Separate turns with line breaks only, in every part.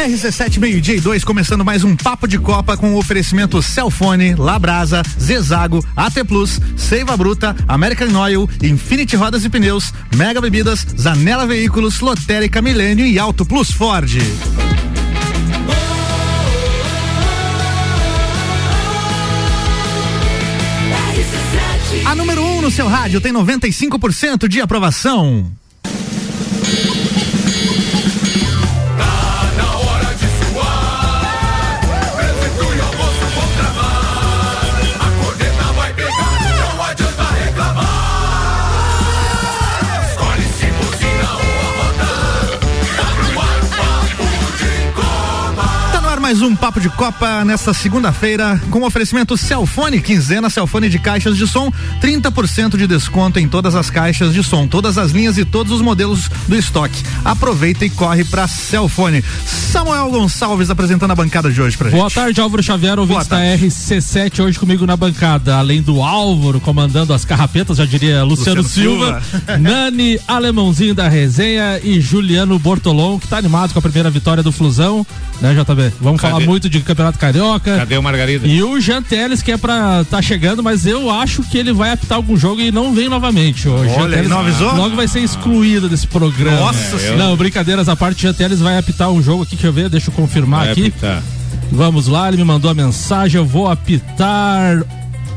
RC7 meio-dia e dois, começando mais um papo de Copa com o oferecimento Celfone, Labrasa, Zezago, AT Plus, Seiva Bruta, American Oil, Infinity Rodas e Pneus, Mega Bebidas, Zanela Veículos, Lotérica Milênio e Auto Plus Ford. A número 1 um no seu rádio tem 95% de aprovação. Mais um Papo de Copa nesta segunda-feira com oferecimento Celfone, quinzena Celfone de caixas de som, 30% de desconto em todas as caixas de som, todas as linhas e todos os modelos do estoque. Aproveita e corre para Celfone. Samuel Gonçalves apresentando a bancada de hoje pra gente.
Boa tarde, Álvaro Xavier, ouvinte da RC7 hoje comigo na bancada, além do Álvaro comandando as carrapetas, já diria Luciano, Luciano Silva, Silva. Nani Alemãozinho da resenha e Juliano Bortolom, que tá animado com a primeira vitória do Flusão, né, JB? Vamos Cadê? falar muito de Campeonato Carioca.
Cadê o Margarida?
E o Jean Teles, que é pra tá chegando, mas eu acho que ele vai apitar algum jogo e não vem novamente. O
Olha, Teles, não avisou?
Logo vai ser excluído desse programa.
Nossa
é, eu... Não, brincadeiras à parte, o Jean Teles vai apitar um jogo aqui, deixa eu ver, deixa eu confirmar vai aqui. Apitar. Vamos lá, ele me mandou a mensagem, eu vou apitar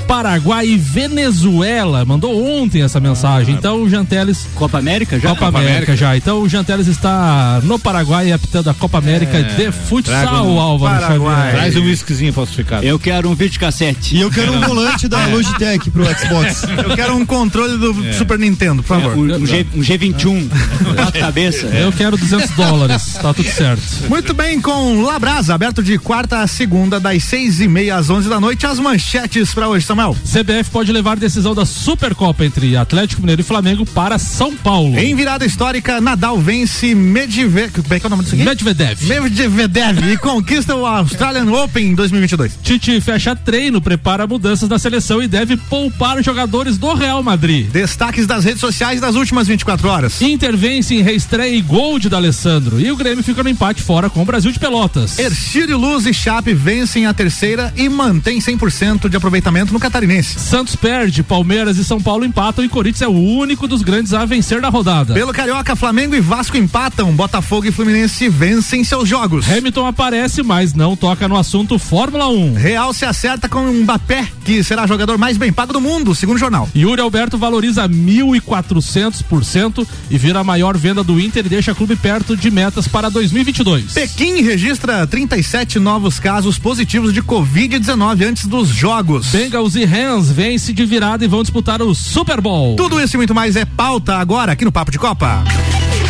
Paraguai e Venezuela. Mandou ontem essa mensagem. Ah, então o Janteles.
Copa América já?
Copa, Copa América, América, já. Então o Janteles está no Paraguai apitando a Copa América é, de futsal, um Álvaro
Paraguai. Traz um whiskyzinho falsificado.
Eu quero um videocassete.
E eu quero um volante da Logitech pro Xbox. Eu quero um controle do é. Super Nintendo, por favor.
Um, um, G, um G21. Quatro cabeça.
Eu quero 200 dólares. Tá tudo certo.
Muito bem, com Labrasa, aberto de quarta a segunda, das seis e meia às onze da noite. As manchetes para hoje, Samuel.
CBF pode levar decisão da Supercopa entre Atlético Mineiro e Flamengo para São Paulo.
Em virada histórica, Nadal vence Medvedev. Como é que é o nome disso aqui?
Medvedev.
Medvedev e conquista o Australian Open em 2022.
Tite fecha treino, prepara mudanças na seleção e deve poupar os jogadores do Real Madrid.
Destaques das redes sociais das últimas 24 horas.
Intervence em reestreia e gol de D'Alessandro. E o Grêmio fica no empate fora com o Brasil de Pelotas.
Ercílio Luz e Chape vencem a terceira e mantém 100% de aproveitamento no Catarinense.
Santos perde, Palmeiras e São Paulo empatam e Corinthians é o único dos grandes a vencer da rodada.
Pelo Carioca, Flamengo e Vasco empatam, Botafogo e Fluminense vencem seus jogos.
Hamilton aparece, mas não toca no assunto Fórmula 1.
Real se acerta com Mbappé, que será jogador mais bem pago do mundo, segundo o jornal.
Yuri Alberto valoriza 1.400% e vira a maior venda do Inter e deixa o clube perto de metas para 2022.
Pequim registra 37 novos casos positivos de Covid-19 antes dos jogos.
Bengals e Rams vence de virada e vão disputar o Super Bowl.
Tudo isso e muito mais é pauta agora aqui no Papo de Copa.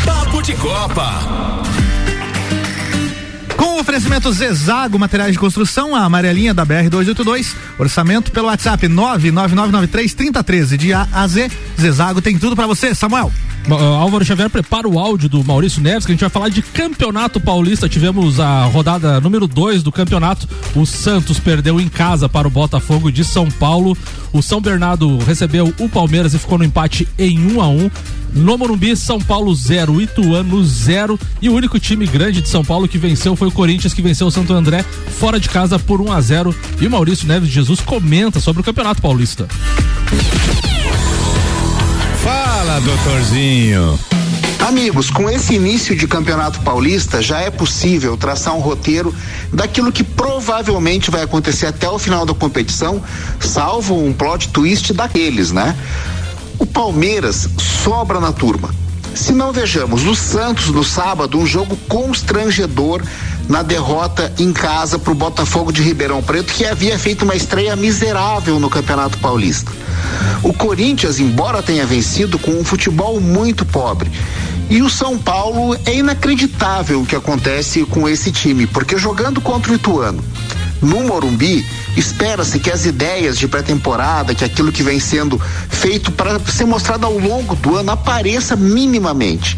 Papo de Copa.
Com o oferecimento Zezago Materiais de Construção, a amarelinha da BR 282, orçamento pelo WhatsApp 999933013 de A a Z. Zezago tem tudo para você, Samuel.
Uh, Álvaro Xavier prepara o áudio do Maurício Neves, que a gente vai falar de Campeonato Paulista. Tivemos a rodada número 2 do campeonato. O Santos perdeu em casa para o Botafogo de São Paulo. O São Bernardo recebeu o Palmeiras e ficou no empate em 1 um a 1 um. No Morumbi, São Paulo 0, Ituano 0. E o único time grande de São Paulo que venceu foi o Corinthians, que venceu o Santo André fora de casa por 1 um a 0 E o Maurício Neves Jesus comenta sobre o Campeonato Paulista.
Fala, doutorzinho.
Amigos, com esse início de Campeonato Paulista, já é possível traçar um roteiro daquilo que provavelmente vai acontecer até o final da competição, salvo um plot twist daqueles, né? O Palmeiras sobra na turma. Se não vejamos o Santos no sábado, um jogo constrangedor na derrota em casa para o Botafogo de Ribeirão Preto, que havia feito uma estreia miserável no Campeonato Paulista. O Corinthians, embora tenha vencido com um futebol muito pobre, e o São Paulo é inacreditável o que acontece com esse time, porque jogando contra o Ituano, no Morumbi, espera-se que as ideias de pré-temporada, que aquilo que vem sendo feito para ser mostrado ao longo do ano apareça minimamente.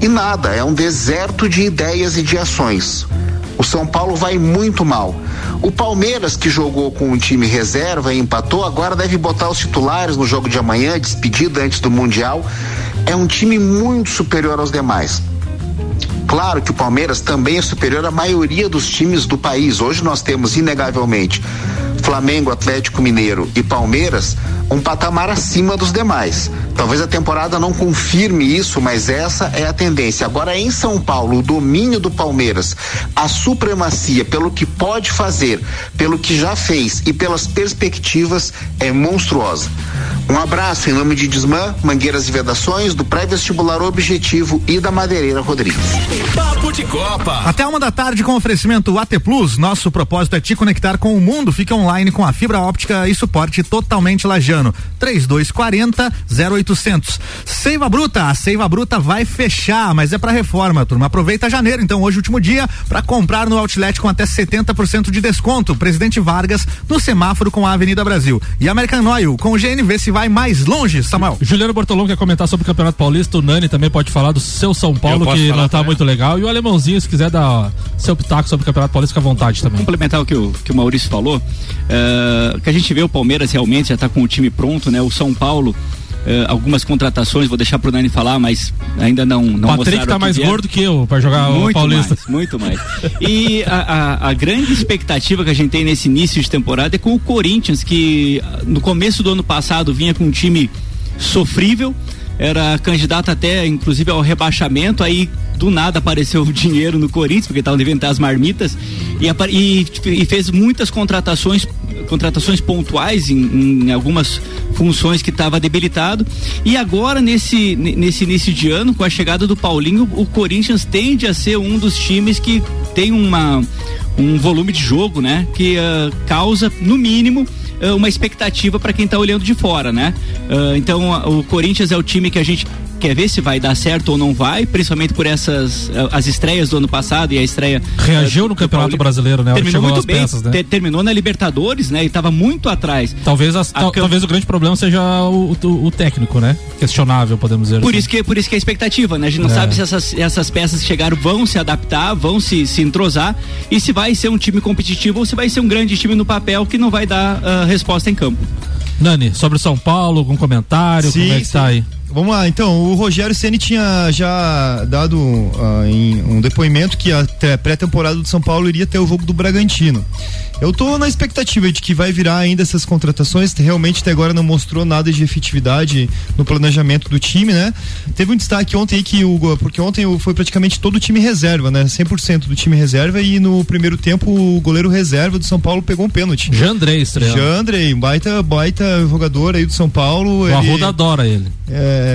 E nada, é um deserto de ideias e de ações. O São Paulo vai muito mal. O Palmeiras, que jogou com um time reserva e empatou, agora deve botar os titulares no jogo de amanhã, despedida antes do Mundial. É um time muito superior aos demais. Claro que o Palmeiras também é superior à maioria dos times do país. Hoje nós temos, inegavelmente, Flamengo, Atlético Mineiro e Palmeiras um patamar acima dos demais. Talvez a temporada não confirme isso, mas essa é a tendência. Agora, em São Paulo, o domínio do Palmeiras, a supremacia pelo que pode fazer, pelo que já fez e pelas perspectivas é monstruosa. Um abraço em nome de Desmã, Mangueiras e Vedações, do pré-vestibular Objetivo e da Madeireira Rodrigues.
Papo de Copa.
Até uma da tarde com oferecimento AT Plus. Nosso propósito é te conectar com o mundo. Fica online com a fibra óptica e suporte totalmente lajano. 3240 0800. Seiva Bruta. A Seiva Bruta vai fechar, mas é para reforma, turma. Aproveita janeiro, então hoje último dia para comprar no Outlet com até 70% de desconto. Presidente Vargas no semáforo com a Avenida Brasil. E American Oil com o GNV se vai mais longe, Samuel.
Juliano Bortolão quer comentar sobre o Campeonato Paulista. O Nani também pode falar do seu São Paulo, que não tá
também?
muito legal. E o Alemãozinho, se quiser dar seu pitaco sobre o Campeonato Paulista, fica à vontade também.
complementar o que o, que o Maurício falou, eh, que a gente vê o Palmeiras realmente já está com o time pronto, né? O São Paulo, algumas contratações, vou deixar pro Nani falar, mas ainda não não
O Patrick tá
o
mais gordo que eu pra jogar o
muito
Paulista.
mais, muito mais. E a, a- a grande expectativa que a gente tem nesse início de temporada é com o Corinthians, que no começo do ano passado vinha com um time sofrível, era candidato até, inclusive, ao rebaixamento, aí do nada apareceu o dinheiro no Corinthians, porque estavam devendo as marmitas, e, e- e fez muitas contratações, contratações pontuais em, em algumas funções que estava debilitado. E agora, nesse, ne- nesse início de ano, com a chegada do Paulinho, o Corinthians tende a ser um dos times que tem uma, um volume de jogo, né? Que ah, causa, no mínimo, uma expectativa para quem está olhando de fora, né? Ah, então, o Corinthians é o time que a gente quer ver se vai dar certo ou não vai, principalmente por essas ah, as estreias do ano passado e a estreia
Reagiu
ah,
no Campeonato. Brasileiro, né?
Terminou muito bem,
peças, né?
te- terminou na Libertadores, né? E estava muito atrás.
Talvez, as- tal-
cam-
talvez o grande problema seja o, o- o técnico, né? Questionável, podemos dizer
Por
assim.
isso que por isso que é a expectativa, né? A gente não
É.
sabe se essas, essas peças que chegaram vão se adaptar, vão se, se entrosar e se vai ser um time competitivo ou se vai ser um grande time no papel que não vai dar ah, resposta em campo.
Nani, sobre o São Paulo, algum comentário?
Sim,
como é que
sim.
tá aí?
Vamos lá, então, o Rogério Ceni tinha já dado em um depoimento que a te- pré-temporada do São Paulo iria ter o jogo do Bragantino. Eu tô na expectativa de que vai virar ainda essas contratações, realmente até agora não mostrou nada de efetividade no planejamento do time, né? Teve um destaque ontem aí que o porque ontem foi praticamente todo o time reserva, né? 100% do time reserva e no primeiro tempo o goleiro reserva do São Paulo pegou um pênalti.
Jandrei estreando.
Jandrei, baita, baita jogador aí do São Paulo.
O
ele-
Arruda adora ele.
é,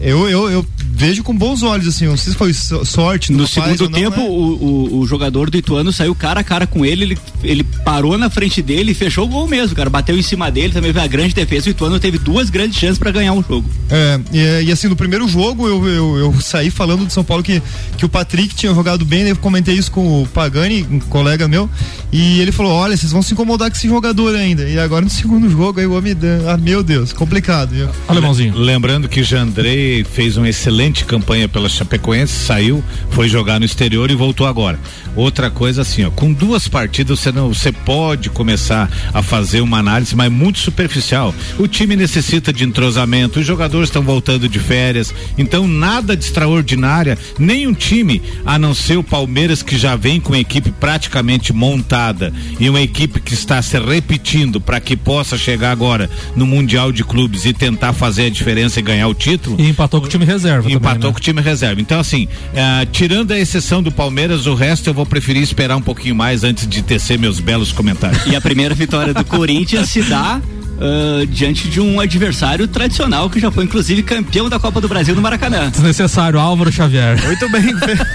eu, eu, eu vejo com bons olhos, assim, não sei se foi so- sorte
No segundo
não,
tempo,
né?
o, o, o jogador do Ituano saiu cara a cara com ele, ele, ele parou na frente dele e fechou o gol mesmo, cara. Bateu em cima dele, também veio a grande defesa. O Ituano teve duas grandes chances para ganhar o jogo.
É, e, e assim, no primeiro jogo eu, eu, eu saí falando do São Paulo que, que o Patrick tinha jogado bem, né? eu comentei isso com o Pagani, um colega meu, e ele falou: olha, vocês vão se incomodar com esse jogador ainda. E agora no segundo jogo aí o homem, ah, meu Deus, complicado. viu?
Alemãozinho.
Lembrando que Jandrei fez uma excelente campanha pela Chapecoense, saiu, foi jogar no exterior e voltou agora. Outra coisa assim, ó, com duas partidas você não, você pode começar a fazer uma análise, mas muito superficial. O time necessita de entrosamento, os jogadores estão voltando de férias, então nada de extraordinária, nenhum time, a não ser o Palmeiras que já vem com a equipe praticamente montada e uma equipe que está se repetindo para que possa chegar agora no Mundial de Clubes e tentar fazer a diferença e ganhar o título.
E empatou com o time reserva
E
também,
empatou
né?
com o time reserva. Então, assim, eh, tirando a exceção do Palmeiras, o resto eu vou preferir esperar um pouquinho mais antes de tecer meus belos comentários.
E a primeira vitória do Corinthians se dá ah, diante de um adversário tradicional que já foi inclusive campeão da Copa do Brasil no Maracanã.
Desnecessário, Álvaro Xavier.
Muito bem.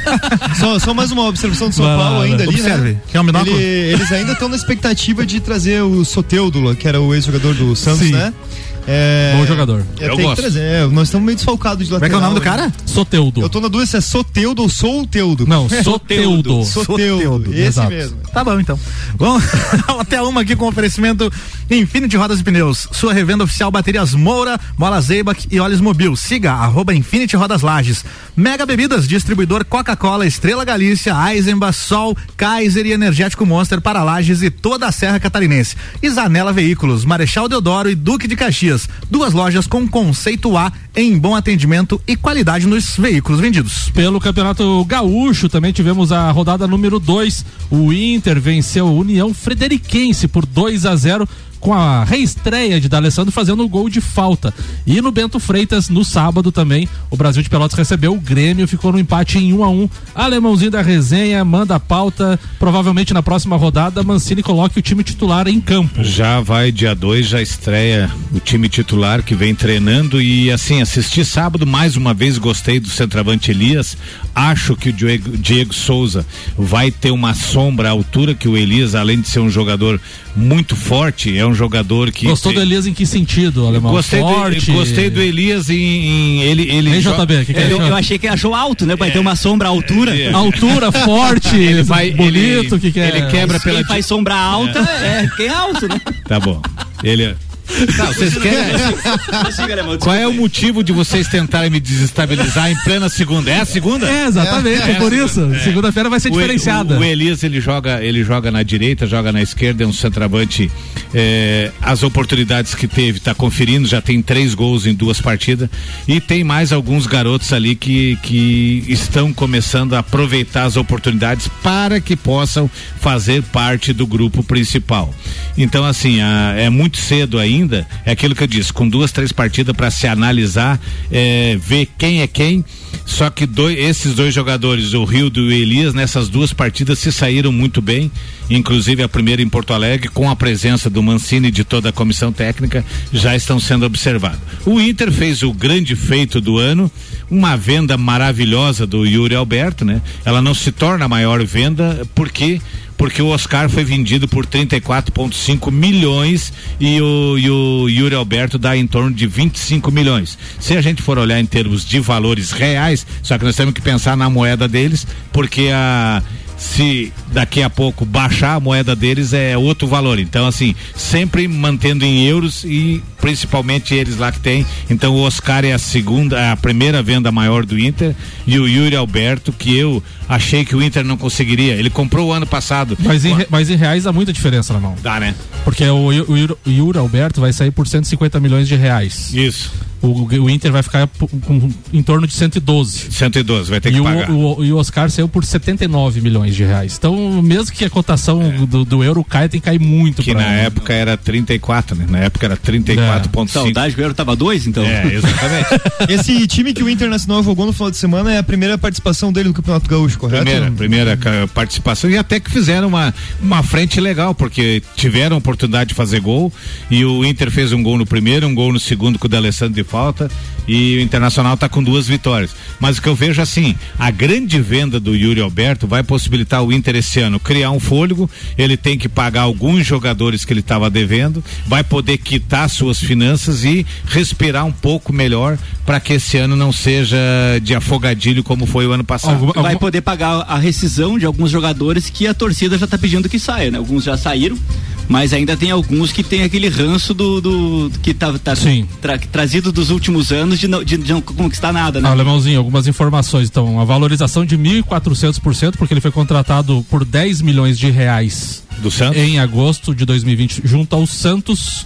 Só, só mais uma observação do São
Vai
Paulo ainda ali,
Observe.
né?
Quer um?
Ele- eles ainda estão na expectativa de trazer o Soteudo, que era o ex-jogador do Santos,
Sim.
né? É,
Bom jogador.
é,
Eu gosto.
trazer, é, nós estamos meio desfalcados de
Como é
lateral.
que é o nome do
hein?
cara?
Soteudo.
Eu tô na dúvida se é Soteudo ou Solteudo.
Não, Soteudo.
Soteudo, esse
exato.
mesmo.
Tá bom, então. Vamos até uma aqui com oferecimento Infinity Rodas e Pneus, sua revenda oficial baterias Moura, Mola Zeibach e Olhos Mobil. Siga arroba Infinity Rodas Lages. Mega Bebidas, distribuidor Coca-Cola, Estrela Galícia, Eisenbach, Sol, Kaiser e Energético Monster para Lages e toda a Serra Catarinense. E Zanela Veículos, Marechal Deodoro e Duque de Caxias. Duas lojas com conceito A em bom atendimento e qualidade nos veículos vendidos.
Pelo Campeonato Gaúcho também tivemos a rodada número 2. O Inter venceu a União Frederiquense por 2 a 0 com a reestreia de D'Alessandro fazendo o gol de falta. E no Bento Freitas, no sábado também, o Brasil de Pelotas recebeu o Grêmio, ficou no empate em 1 um a 1 um. Alemãozinho da resenha, manda a pauta. Provavelmente na próxima rodada, Mancini coloque o time titular em campo.
Já vai dia 2, já estreia o time titular que vem treinando e assim, assisti sábado mais uma vez, gostei do centroavante Elias. Acho que o Diego, Diego Souza vai ter uma sombra à altura que o Elias, além de ser um jogador muito forte, é um jogador que.
Gostou
tem...
do Elias em que sentido, Alemão?
Gostei,
Forte.
Do, gostei do Elias em. em ele, ele jo-
JB? Que que
Eu,
achou?
eu achei que achou alto, né? Vai ter uma sombra à altura.
É.
Altura, forte,
Ele vai-
bonito,
ele-
que que é?
ele quebra pela.
Quem faz sombra alta é, quem é alto, né?
Tá bom. Ele. É- Tá, vocês querem. Qual é o motivo de vocês tentarem me desestabilizar em plena segunda? É a segunda?
É, exatamente, é,
É,
por isso. Segunda-feira vai ser
O,
diferenciada.
o, o Elias ele joga, ele joga na direita, joga na esquerda, é um centroavante. é, as oportunidades que teve, tá conferindo, já tem três gols em duas partidas. E tem mais alguns garotos ali que, que estão começando a aproveitar as oportunidades para que possam fazer parte do grupo principal. Então, assim, a- é muito cedo ainda, é aquilo que eu disse, com duas, três partidas para se analisar, é, ver quem é quem. Só que dois, esses dois jogadores, o Rio e o Elias, nessas duas partidas se saíram muito bem, inclusive a primeira em Porto Alegre, com a presença do Mancini e de toda a comissão técnica, já estão sendo observados. O Inter fez o grande feito do ano, uma venda maravilhosa do Yuri Alberto, né? Ela não se torna a maior venda porque porque o Oscar foi vendido por 34,5 milhões e o, e o Yuri Alberto dá em torno de 25 milhões. Se a gente for olhar em termos de valores reais, só que nós temos que pensar na moeda deles, porque a se daqui a pouco baixar a moeda deles é outro valor. Então, assim, sempre mantendo em euros e principalmente eles lá que tem. Então, o Oscar é a segunda, a primeira venda maior do Inter e o Yuri Alberto, que eu achei que o Inter não conseguiria. Ele comprou o ano passado.
Mas em, mas em reais dá muita diferença, Alemão.
Dá, né?
Porque o, o, o Yuri Alberto vai sair por 150 milhões de reais.
Isso.
O, o Inter vai ficar com, em torno de 112.
112, vai ter
E
que
o,
pagar.
o, e o Oscar saiu por 79 milhões de reais. Então, mesmo que a cotação do, do euro caia, tem que cair muito
que na época era 34, né? Na época era 34,5.
Saudade, o euro tava dois, então.
É, exatamente.
Esse time que o Internacional jogou no final de semana é a primeira participação dele no Campeonato Gaúcho, correto?
Primeira, primeira participação e até que fizeram uma, uma frente legal, porque tiveram a oportunidade de fazer gol e o Inter fez um gol no primeiro, um gol no segundo com o D'Alessandro de falta e o Internacional está com duas vitórias. Mas o que eu vejo assim, a grande venda do Yuri Alberto vai possibilitar o Inter esse ano criar um fôlego, ele tem que pagar alguns jogadores que ele estava devendo, vai poder quitar suas finanças e respirar um pouco melhor para que esse ano não seja de afogadilho como foi o ano passado.
Alguma-
Vai
alguma-
poder pagar a rescisão de alguns jogadores que a torcida já tá pedindo que saia, né? Alguns já saíram, mas ainda tem alguns que tem aquele ranço do, do que tá, tá
Sim.
tra- trazido dos últimos anos de não, de, de não conquistar nada, né?
Ah, Alemãozinho, algumas informações. Então, a valorização de 1.400%, porque ele foi contratado por 10 milhões de reais
Do Santos?
em agosto de 2020, junto ao Santos.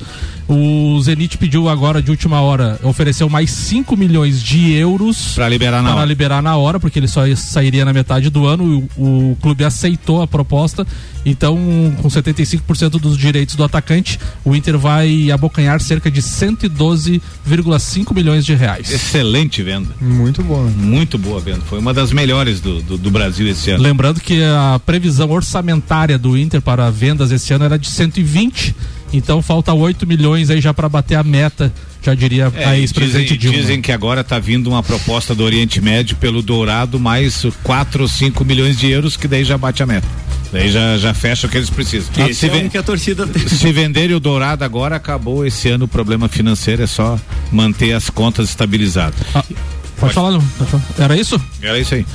O Zenit pediu agora, de última hora, ofereceu mais 5 milhões de euros
Pra liberar na
para
hora.
liberar na hora, porque ele só sairia na metade do ano. O, o clube aceitou a proposta. Então, com 75% dos direitos do atacante, o Inter vai abocanhar cerca de 112,5 milhões de reais.
Excelente venda.
Muito né?
Muito boa venda. Foi uma das melhores do, do, do Brasil esse ano.
Lembrando que a previsão orçamentária do Inter para vendas esse ano era de 120, então falta 8 milhões aí já para bater a meta, já diria
É,
a ex-presidente
dizem,
Dilma.
dizem que agora está vindo uma proposta do Oriente Médio pelo Dourado, mais 4 ou 5 milhões de euros, que daí já bate a meta. Daí já, já fecha o que eles precisam.
Esse
se,
é
ven-
que a torcida
se venderem o Dourado agora, acabou esse ano o problema financeiro, é só manter as contas estabilizadas.
Ah, pode falar, pode falar. Era isso?
Era isso aí.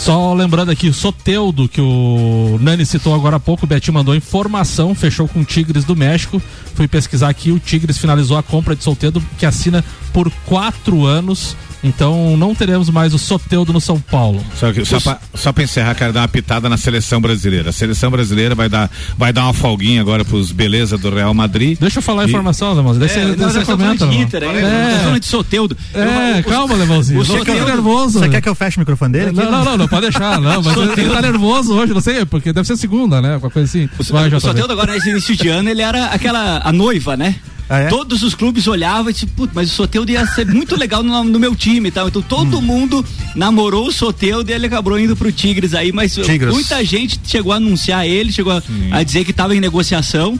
Só lembrando aqui, o Soteudo, que o Nani citou agora há pouco, o Betinho mandou informação, fechou com o Tigres do México. Fui pesquisar aqui, o Tigres finalizou a compra de Soteudo, que assina por quatro anos. Então não teremos mais o Soteudo no São Paulo.
Só, que, só, pra, só pra encerrar, quero dar uma pitada na seleção brasileira. A seleção brasileira vai dar, vai dar uma folguinha agora pros beleza do Real Madrid.
Deixa eu falar a informação, Lemãozinho. Deixa
É,
você
nós
você comenta.
de. Inter, aí,
É.
nós falando de Soteudo.
É,
Eu-
calma, Levãozinho.
o
Não fica
Soteldo-
nervoso.
Você quer que eu feche o microfone dele? aqui?
Não, não, não, não, pode deixar, não, mas ele, ele tá nervoso hoje, não sei, porque deve ser segunda, né? Alguma coisa assim.
O,
Vai,
o
JB.
Soteldo agora, nesse início de ano, ele era aquela, a noiva, né?
Ah, é?
Todos os clubes olhavam e tipo, "Putz, mas o Soteudo ia ser muito legal no, no meu time e tal. Então
Hum.
todo mundo namorou o Soteudo e ele acabou indo pro Tigres aí, mas
Tigres.
muita gente chegou a anunciar ele, chegou a, a dizer que estava em negociação.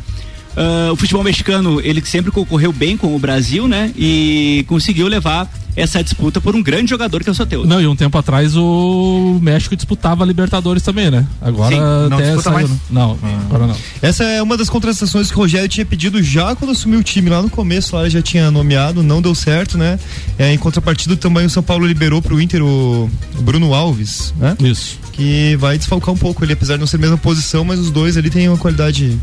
Ah, o futebol mexicano, ele sempre concorreu bem com o Brasil, né? E conseguiu levar essa disputa por um grande jogador que é o Soteudo.
Não, e um tempo atrás o México disputava a Libertadores também, né? Agora
Sim,
não
até
disputa
saiu,
mais?
né? Não, agora não.
Essa é uma das contratações que o Rogério tinha pedido já quando assumiu o time. Lá no começo, lá ele já tinha nomeado, não deu certo, né? É, em contrapartida, também o São Paulo liberou pro Inter o, o Bruno Alves, né?
Isso.
Que vai desfalcar um pouco ele, apesar de não ser a mesma posição, mas os dois ali têm uma qualidade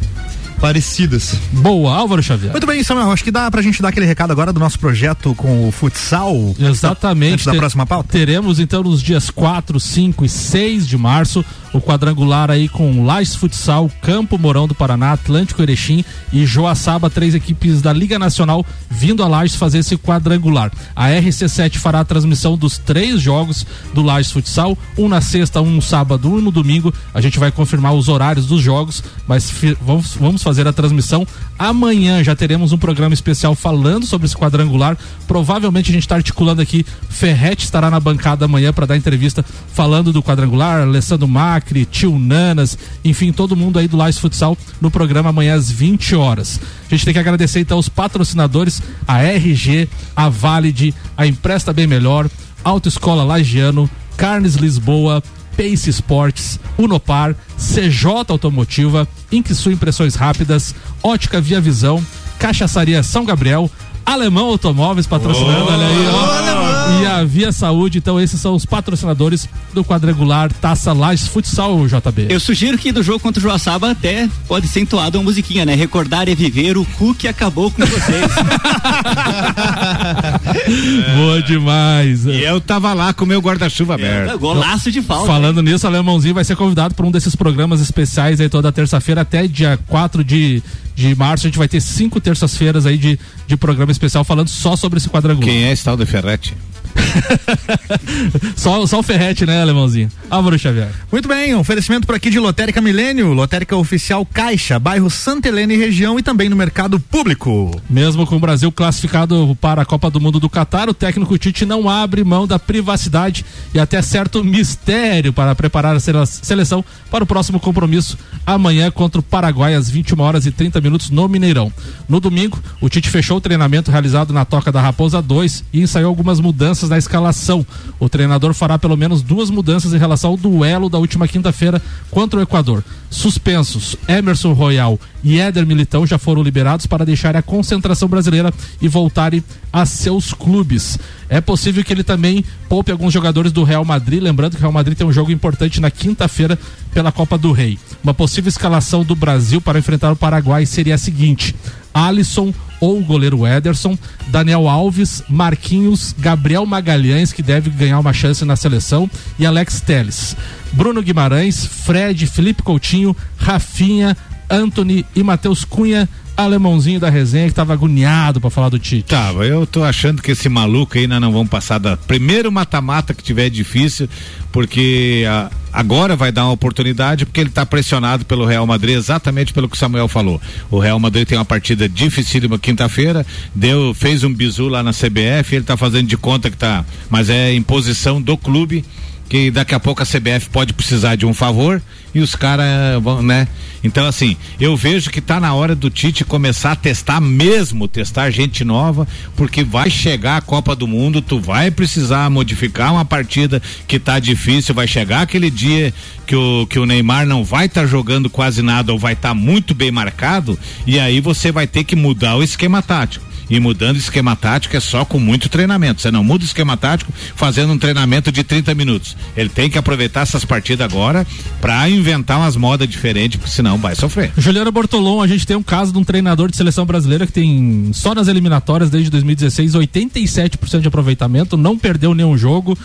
parecidas.
Boa, Álvaro Xavier.
Muito bem, Samuel, acho que dá pra gente dar aquele recado agora do nosso projeto com o futsal.
Exatamente.
Antes da próxima pauta.
Teremos então nos dias 4, 5 e 6 de março o quadrangular aí com Lages Futsal, Campo Mourão do Paraná, Atlântico Erechim e Joaçaba, três equipes da Liga Nacional vindo a Lages fazer esse quadrangular. A RC7 fará a transmissão dos três jogos do Lages Futsal, um na sexta, um no sábado, um no domingo. A gente vai confirmar os horários dos jogos, mas vamos, vamos fazer a transmissão amanhã. Já teremos um programa especial falando sobre esse quadrangular. Provavelmente a gente está articulando aqui. Ferrete estará na bancada amanhã para dar entrevista falando do quadrangular. Alessandro Macri, Tio Nanas, enfim, todo mundo aí do Lages Futsal no programa amanhã às 20 horas. A gente tem que agradecer então os patrocinadores, a RG, a Valide, a Empresta Bem Melhor, Autoescola Lagiano, Carnes Lisboa, Pace Sports, Unopar, CJ Automotiva, Inksu Impressões Rápidas, Ótica Via Visão, Cachaçaria São Gabriel, Alemão Automóveis patrocinando, olha aí, ó. E a Via Saúde, então esses são os patrocinadores do quadrangular Taça Lages Futsal, JB.
Eu sugiro que do jogo contra o Joaçaba até pode ser entoada uma musiquinha, né? Recordar é viver, o cu que acabou com vocês.
Boa demais.
E eu tava lá com o meu guarda-chuva aberto.
Golaço de falta.
Falando nisso, o Alemãozinho vai ser convidado para um desses programas especiais aí toda terça-feira até dia 4 de, de março. A gente vai ter cinco terças-feiras aí de, de programa especial falando só sobre esse quadrangular.
Quem é esse tal de Ferrete?
Só, só o Ferrete, né, Alemãozinho? Álvaro Xavier.
Muito bem, um oferecimento por aqui de Lotérica Milênio, Lotérica Oficial Caixa, bairro Santa Helena e região e também no mercado público.
Mesmo com o Brasil classificado para a Copa do Mundo do Catar, o técnico Tite não abre mão da privacidade e até certo mistério para preparar a sele- seleção para o próximo compromisso amanhã contra o Paraguai às 21 horas e 30 minutos no Mineirão. No domingo, o Tite fechou o treinamento realizado na Toca da Raposa 2 e ensaiou algumas mudanças na escalação. O treinador fará pelo menos duas mudanças em relação ao duelo da última quinta-feira contra o Equador. Suspensos, Emerson Royal e Éder Militão já foram liberados para deixar a concentração brasileira e voltarem a seus clubes. É possível que ele também poupe alguns jogadores do Real Madrid, lembrando que o Real Madrid tem um jogo importante na quinta-feira pela Copa do Rei. Uma possível escalação do Brasil para enfrentar o Paraguai seria a seguinte: Alisson ou o goleiro Ederson, Daniel Alves, Marquinhos, Gabriel Magalhães, que deve ganhar uma chance na seleção, e Alex Teles. Bruno Guimarães, Fred, Felipe Coutinho, Rafinha, Anthony e Matheus Cunha, alemãozinho da resenha que tava agoniado para falar do Tite.
Tava, eu tô achando que esse maluco aí nós não vamos passar da primeiro mata-mata que tiver difícil, porque a- agora vai dar uma oportunidade, porque ele tá pressionado pelo Real Madrid, exatamente pelo que o Samuel falou. O Real Madrid tem uma partida dificílima quinta-feira, deu, fez um bizu lá na CBF, ele tá fazendo de conta que tá, mas é imposição do clube que daqui a pouco a CBF pode precisar de um favor e os caras vão, né? Então, assim, eu vejo que tá na hora do Tite começar a testar mesmo, testar gente nova, porque vai chegar a Copa do Mundo, tu vai precisar modificar uma partida que tá difícil, vai chegar aquele dia que o, que o Neymar não vai estar jogando quase nada ou vai estar muito bem marcado, e aí você vai ter que mudar o esquema tático. E mudando esquema tático é só com muito treinamento. Você não muda o esquema tático fazendo um treinamento de 30 minutos. Ele tem que aproveitar essas partidas agora para inventar umas modas diferentes, porque senão vai sofrer.
Juliana Bortolom, a gente tem um caso de um treinador de seleção brasileira que tem só nas eliminatórias desde 2016 87% de aproveitamento, não perdeu nenhum jogo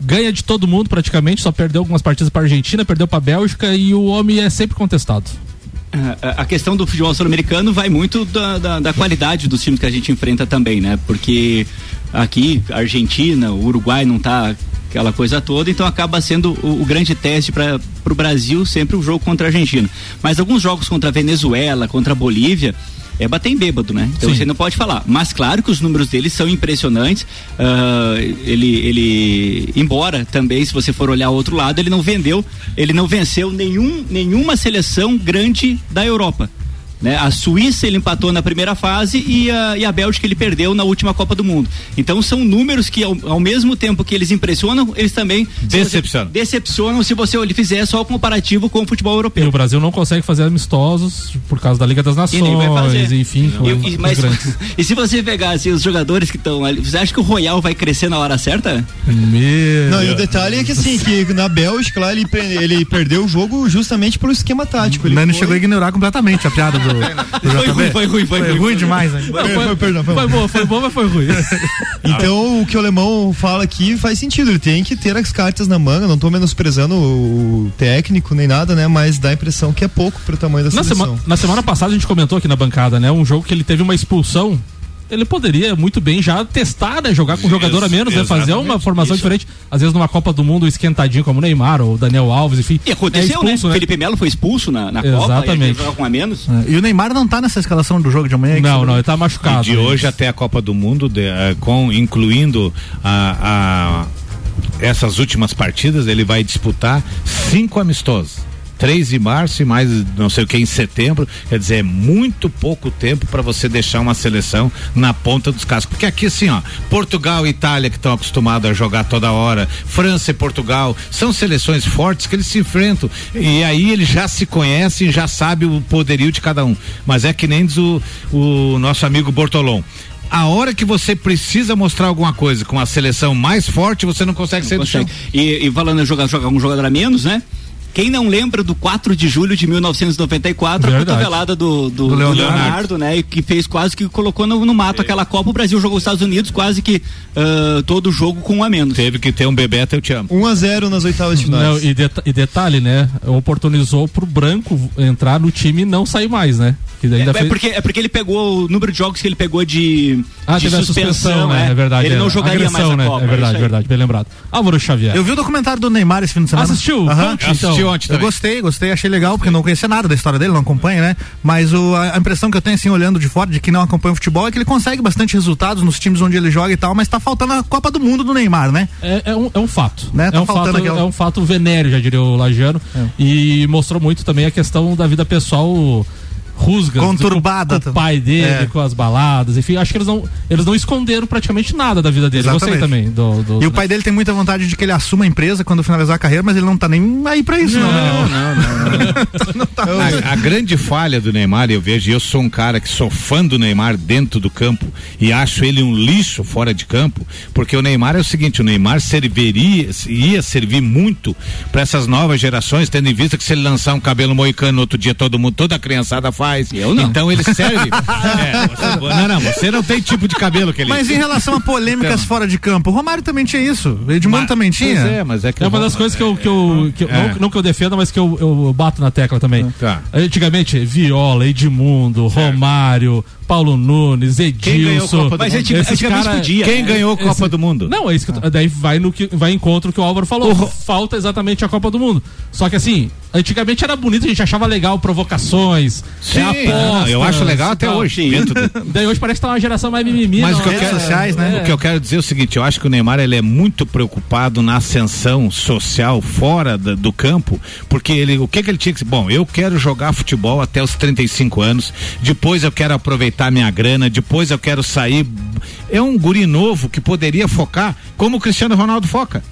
ganha de todo mundo praticamente, só perdeu algumas partidas para Argentina, perdeu para Bélgica e o homem é sempre contestado.
A questão do futebol sul-americano vai muito da, da, da, qualidade dos times que a gente enfrenta também, né? Porque aqui, Argentina, o Uruguai não tá aquela coisa toda, então acaba sendo o, o grande teste para o Brasil sempre o jogo contra a Argentina. Mas alguns jogos contra a Venezuela, contra a Bolívia, é bater em bêbado, né? Então Sim. você não pode falar. Mas claro que os números dele são impressionantes. Uh, ele, ele, embora também, se você for olhar o outro lado, ele não vendeu, ele não venceu nenhum, nenhuma seleção grande da Europa. Né? A Suíça ele empatou na primeira fase e a, e a Bélgica ele perdeu na última Copa do Mundo. Então são números que ao, ao mesmo tempo que eles impressionam, eles também
decepcionam.
Decepcionam se você fizer só o comparativo com o futebol europeu.
E o Brasil não consegue fazer amistosos por causa da Liga das Nações, enfim.
E, e, mas, e se você pegar assim, os jogadores que estão ali, você acha que o Royal vai crescer na hora certa?
Meu. Não, e o detalhe é que assim, que na Bélgica lá ele, ele perdeu o jogo justamente pelo esquema tático.
Ele foi... chegou a ignorar completamente a piada do do, do
foi, ruim, foi ruim, foi, foi ruim. ruim demais, né?
Foi, foi, perdão, foi, foi boa, foi boa, mas foi ruim. então, o que o alemão fala aqui faz sentido. Ele tem que ter as cartas na manga. Não estou menosprezando o técnico nem nada, né? Mas dá a impressão que é pouco pro tamanho da
na
seleção.
Sema, na semana passada a gente comentou aqui na bancada, né? Um jogo que ele teve uma expulsão ele poderia muito bem já testar, né? Jogar com um jogador a menos, né? Fazer uma formação isso. diferente. Às vezes numa Copa do Mundo esquentadinho como o Neymar ou o Daniel Alves, enfim.
E aconteceu, é expulso, né? né? Felipe Melo foi expulso na, na
Exatamente.
Copa, com a menos.
É. E o Neymar não tá nessa escalação do jogo de amanhã?
Não, não, ele tá machucado.
E de hoje até a Copa do Mundo, de, uh, com, incluindo a, a essas últimas partidas, ele vai disputar cinco amistosos. 3 de março e mais não sei o que em setembro. Quer dizer, é muito pouco tempo para você deixar uma seleção na ponta dos cascos. Porque aqui, assim, ó, Portugal e Itália que estão acostumados a jogar toda hora, França e Portugal, são seleções fortes que eles se enfrentam. E aí eles já se conhecem, já sabem o poderio de cada um. Mas é que nem diz o, o nosso amigo Bortolom a hora que você precisa mostrar alguma coisa com a seleção mais forte, você não consegue não ser consegue. do chão.
E, e falando em jogar, jogar um jogador a menos, né? Quem não lembra do 4 de julho de 1994, Verdade. a cotovelada do, do, do, Leonardo. do, Leonardo. né? Que fez quase que colocou no, no mato é. aquela Copa. O Brasil jogou os Estados Unidos quase que uh, todo jogo com um a menos.
Teve que ter um Bebeto, eu te amo.
1 a 0 nas oitavas de final.
E, deta e detalhe, né? Oportunizou pro branco entrar no time e não sair mais, né?
É, é, fez... porque, é porque ele pegou o número de jogos que ele pegou de,
ah, de suspensão, suspensão, né? É verdade.
Ele
é.
não jogaria Agressão, mais a
né?
Copa.
É verdade, é verdade, bem lembrado. Álvaro Xavier.
Eu vi o documentário do Neymar esse fim de semana.
Assistiu?
Uhum. Assistiu ontem Eu gostei, gostei, achei legal, porque não conhecia nada da história dele, não acompanha, né? Mas o, a, impressão que eu tenho, assim, olhando de fora, de que não acompanha o futebol, é que ele consegue bastante resultados nos times onde ele joga e tal, mas tá faltando a Copa do Mundo do Neymar, né?
É, é, um, é um fato. Né? Tá é, um fato aquela... é um fato venéreo, já diria o Lagiano. É. E mostrou muito também a questão da vida pessoal rusgas
conturbada
com, o pai dele, é. com as baladas, enfim, acho que eles não, eles não esconderam praticamente nada da vida dele. Exatamente. Gostei também do, do
E o pai dele tem muita vontade de que ele assuma a empresa quando finalizar a carreira, mas ele não tá nem aí para isso, não.
Não, não, não. não, não tá a, a, grande falha do Neymar, eu vejo, eu sou um cara que sou fã do Neymar dentro do campo e acho ele um lixo fora de campo, porque o Neymar é o seguinte, o Neymar serviria, ia servir muito para essas novas gerações, tendo em vista que se ele lançar um cabelo moicano no outro dia todo mundo, toda a criançada faz faz. Eu não. Então ele serve. é, você, não, não, você não tem tipo de cabelo que ele
Mas em relação a polêmicas então. fora de campo, o Romário também tinha isso. O Edmundo mas, também tinha.
é, mas é que. É uma das coisas que eu. Que eu, que eu é. não, não, que eu defenda, mas que eu, eu bato na tecla também. Tá. Antigamente, Viola, Edmundo, Romário, Paulo Nunes, Edilson.
Mas antigamente cara, podia. Quem né? ganhou a Copa esse, do Mundo?
Não, é isso que ah. daí vai no que vai encontro que o Álvaro falou. Oh. Falta exatamente a Copa do Mundo. Só que assim, antigamente era bonito, a gente achava legal provocações,
Sim, apostas, eu acho legal até hoje.
daí hoje parece que tá uma geração mais mimimi.
Mas o que, eu quero, sociais, né? o que eu quero dizer é o seguinte, eu acho que o Neymar ele é muito preocupado na ascensão social fora da, do campo, porque ele, o que que ele tinha que, bom, eu quero jogar futebol até os 35 anos, depois eu quero aproveitar minha grana, depois eu quero sair. É um guri novo que poderia focar como o Cristiano Ronaldo foca.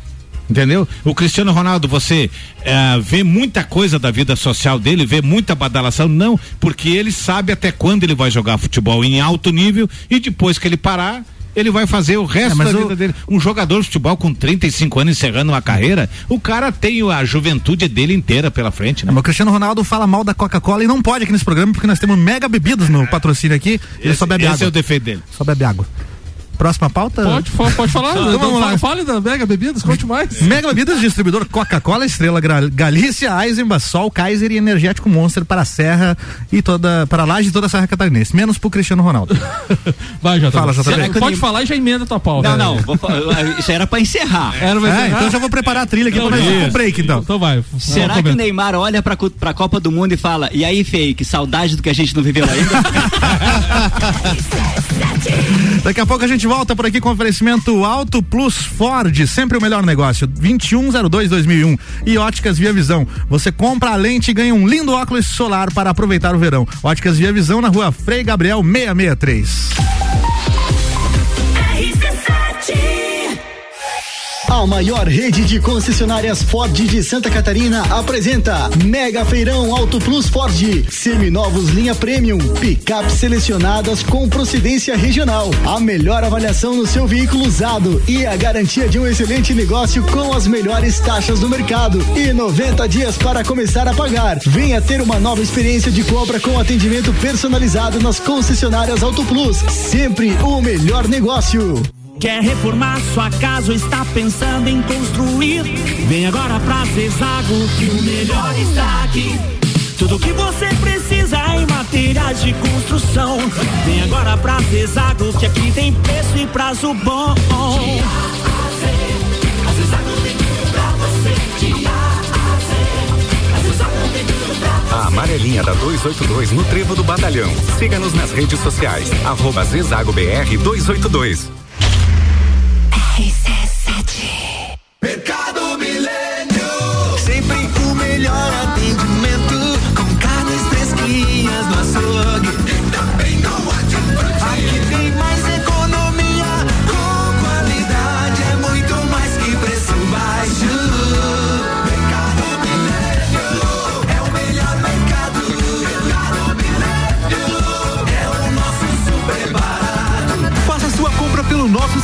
Entendeu? O Cristiano Ronaldo, você é, vê muita coisa da vida social dele, vê muita badalação, não, porque ele sabe até quando ele vai jogar futebol em alto nível e depois que ele parar, ele vai fazer o resto
É,
da vida
o-
dele. Um jogador de futebol com 35 anos encerrando uma carreira, o cara tem a juventude dele inteira pela frente, né?
Mas o Cristiano Ronaldo fala mal da Coca-Cola e não pode aqui nesse programa porque nós temos mega bebidas no patrocínio aqui. Ele só bebe
Esse
água.
é o defeito dele.
Só bebe água. Próxima pauta?
Pode, pode falar.
Então vamos lá.
Fale da Mega Bebidas, conte mais.
Mega Bebidas, distribuidor Coca-Cola, Estrela Galícia, Eisenbach, Sol, Kaiser e Energético Monster para a Serra e toda, para a Laje e toda a Serra Catarinense, menos pro Cristiano Ronaldo.
Vai, JB.
Fala,
que Pode falar e já emenda tua pauta.
Não, não, vou fa- isso era pra encerrar.
Era vai
É,
encerrar?
então eu já vou preparar a trilha aqui
Não,
para nós ir
isso.
pro break, então.
Então vai.
Será que o Neymar olha pra, co- pra Copa do Mundo e fala, e aí, fake, saudade do que a gente não viveu ainda?
Daqui a pouco a gente volta por aqui com oferecimento Auto Plus Ford, sempre o melhor negócio. 2102-2001 e Óticas Via Visão. Você compra a lente e ganha um lindo óculos solar para aproveitar o verão. Óticas Via Visão na rua Frei Gabriel 663.
A maior rede de concessionárias Ford de Santa Catarina apresenta Mega Feirão Auto Plus Ford. Seminovos linha Premium, picapes selecionadas com procedência regional. A melhor avaliação no seu veículo usado e a garantia de um excelente negócio com as melhores taxas do mercado. E 90 dias para começar a pagar. Venha ter uma nova experiência de compra com atendimento personalizado nas concessionárias Auto Plus. Sempre o melhor negócio.
Quer reformar sua casa ou está pensando em construir? Vem agora pra Zezago que o melhor está aqui. Tudo que você precisa em materiais de construção. Vem agora pra Zezago que aqui tem preço e prazo bom.
A amarelinha da 282 no Trevo do Batalhão. Siga-nos nas redes sociais. Arroba Zezago BR 282.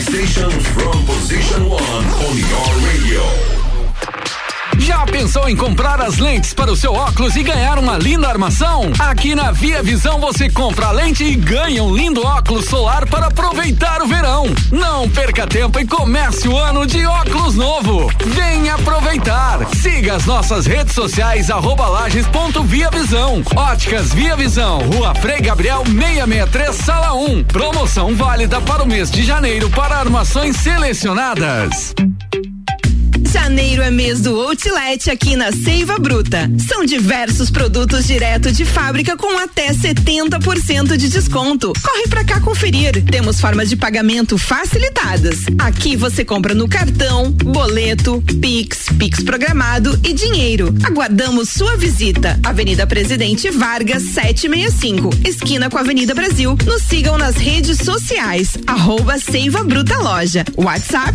Station from position one on your radio.
Já pensou em comprar as lentes para o seu óculos e ganhar uma linda armação? Aqui na Via Visão você compra a lente e ganha um lindo óculos solar para aproveitar o verão. Não perca tempo e comece o ano de óculos novo. Venha aproveitar. Siga as nossas redes sociais arroba lages.via visão. Óticas Via Visão, Rua Frei Gabriel 663, Sala 1. Promoção válida para o mês de janeiro para armações selecionadas.
Janeiro é mês do Outlet aqui na Seiva Bruta. São diversos produtos direto de fábrica com até 70% de desconto. Corre pra cá conferir. Temos formas de pagamento facilitadas. Aqui você compra no cartão, boleto, Pix, Pix programado e dinheiro. Aguardamos sua visita. Avenida Presidente Vargas 765, esquina com a Avenida Brasil. Nos sigam nas redes sociais. Arroba Seiva Bruta Loja. WhatsApp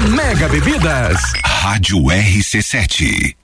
Mega Bebidas.
Rádio RC7.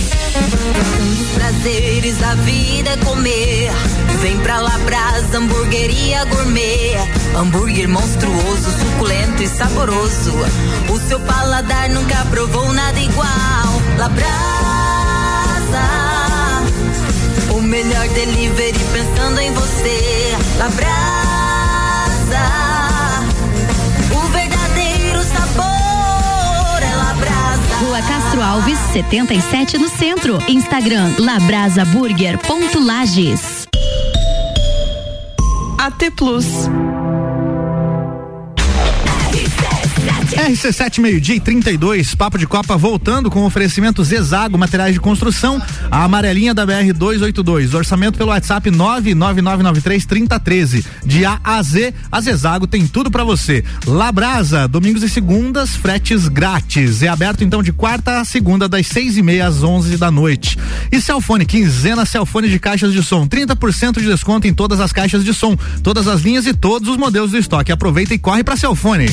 Um dos prazeres da vida é comer. Vem pra Labrasa, hamburgueria gourmet. Hambúrguer monstruoso, suculento e saboroso. O seu paladar nunca provou nada igual. Labrasa, o melhor delivery pensando em você. Labrasa,
Castro Alves, 77 no centro. Instagram labrasaburger.lages.
AT Plus.
RC7 meio-dia e 32, Papo de Copa voltando com oferecimento Zezago, materiais de construção, a amarelinha da BR 282. Orçamento pelo WhatsApp 99993 3013. De A a Z, a Zezago tem tudo para você. Labrasa, domingos e segundas, fretes grátis. É aberto então de quarta a segunda, das seis e meia às onze da noite. E Celfone, quinzena Celfone de caixas de som, 30% de desconto em todas as caixas de som, todas as linhas e todos os modelos do estoque. Aproveita e corre para Celfone.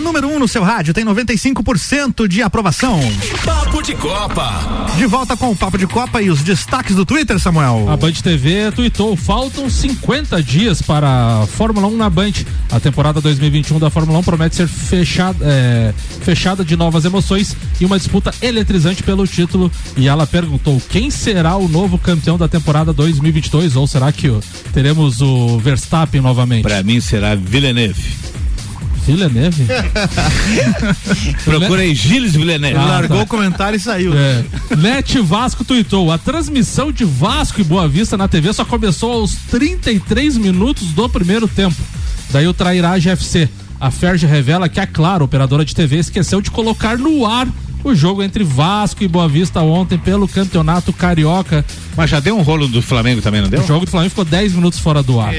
Número 1 um no seu rádio tem 95% de aprovação.
Papo de Copa.
De volta com o Papo de Copa e os destaques do Twitter, Samuel.
A Band TV tweetou: faltam 50 dias para a Fórmula 1 na Band. A temporada 2021 da Fórmula 1 promete ser fechada, é, fechada de novas emoções e uma disputa eletrizante pelo título. E ela perguntou: quem será o novo campeão da temporada 2022? Ou será que teremos o Verstappen novamente?
Para mim será Villeneuve.
Villeneuve?
Procurei Gilles Villeneuve.
Ah,
Largou
tá.
o comentário e saiu.
É. Net Vasco tuitou: a transmissão de Vasco e Boa Vista na TV só começou aos 33 minutos do primeiro tempo. Daí o Trairagem FC. A Ferge revela que a Claro, operadora de TV, esqueceu de colocar no ar o jogo entre Vasco e Boa Vista ontem pelo Campeonato Carioca.
Mas já deu um rolo do Flamengo também, não deu?
O jogo do Flamengo ficou 10 minutos fora do ar.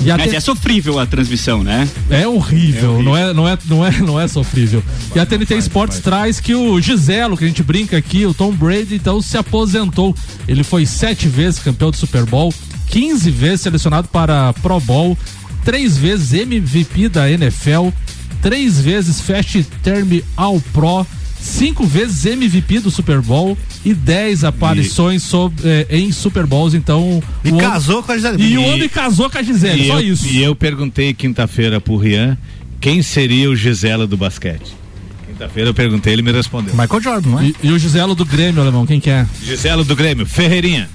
E
Mas é sofrível a transmissão, né?
É horrível, Não, é, não, é, não, é, não é sofrível. E a TNT Sports traz que o Giselo, que a gente brinca aqui, o Tom Brady, então se aposentou. Ele foi sete vezes campeão do Super Bowl, 15 vezes selecionado para Pro Bowl, três vezes MVP da NFL, três vezes Fast Term All Pro, cinco vezes MVP do Super Bowl e 10 aparições sob- eh, em Super Bowls. Então.
E
o homem-
casou com a Gisele.
E o homem casou com a Gisele,
E
só
eu,
isso.
E eu perguntei quinta-feira pro Rian quem seria o Gisela do basquete. Quinta-feira eu perguntei, ele me respondeu.
Michael Jordan, não é?
E, e o Giselo do Grêmio, alemão, quem que é?
Gisela do Grêmio, Ferreirinha.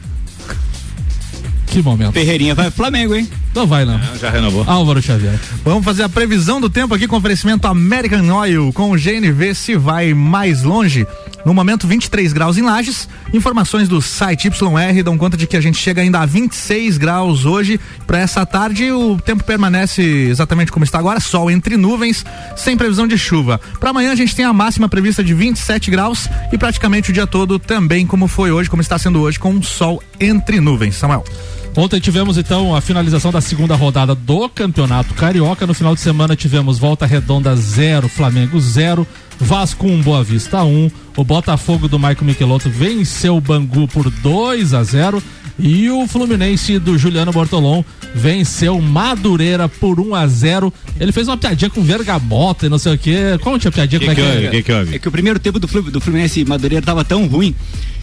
Que momento.
Ferreirinha vai Flamengo, hein?
Não vai, não.
Não, já renovou.
Álvaro Xavier.
Vamos fazer a previsão do tempo aqui com oferecimento American Oil com o GNV se vai mais longe. No momento 23 graus em Lages. Informações do site YR dão conta de que a gente chega ainda a 26 graus hoje. Para essa tarde o tempo permanece exatamente como está agora, sol entre nuvens, sem previsão de chuva. Para amanhã a gente tem a máxima prevista de 27 graus e praticamente o dia todo também como foi hoje, como está sendo hoje com sol entre nuvens. Samuel.
Ontem tivemos então a finalização da segunda rodada do Campeonato Carioca. No final de semana tivemos Volta Redonda 0, Flamengo 0, Vasco 1, Boa Vista 1. O Botafogo do Maicon Michelotto venceu o Bangu por 2 a 0 e o Fluminense do Juliano Bortolom venceu Madureira por 1 a 0. Ele fez uma piadinha com Vergamota e não sei o quê. Conte a piadinha como é que é.
É que o primeiro tempo do Fluminense e Madureira tava tão ruim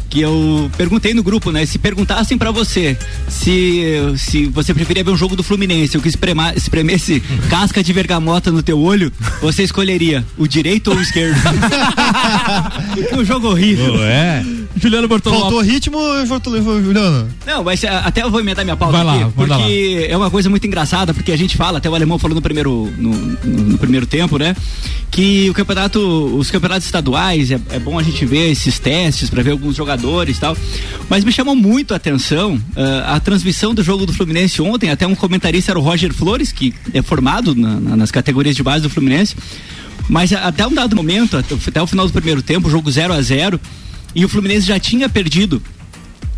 que eu perguntei no grupo, né? Se perguntassem pra você se, se você preferia ver um jogo do Fluminense ou que esprema- espremesse casca de vergamota no teu olho, você escolheria o direito ou o esquerdo? um jogo horrível.
é?
Juliano Bortolom.
Faltou ritmo, Juliano?
Não, mas ah, até eu vou emendar minha pauta
Vai lá,
aqui, porque é uma coisa muito engraçada, porque a gente fala, até o alemão falou no primeiro, no, no- no primeiro tempo, né? Que o campeonato, os campeonatos estaduais, é, é bom a gente ver esses testes para ver alguns jogadores jogadores tal. Mas me chamou muito a atenção ah, a transmissão do jogo do Fluminense ontem. Até um comentarista era o Roger Flores, que é formado na- na- nas categorias de base do Fluminense. Mas até um dado momento, até, até o final do primeiro tempo, jogo 0 a 0 e o Fluminense já tinha perdido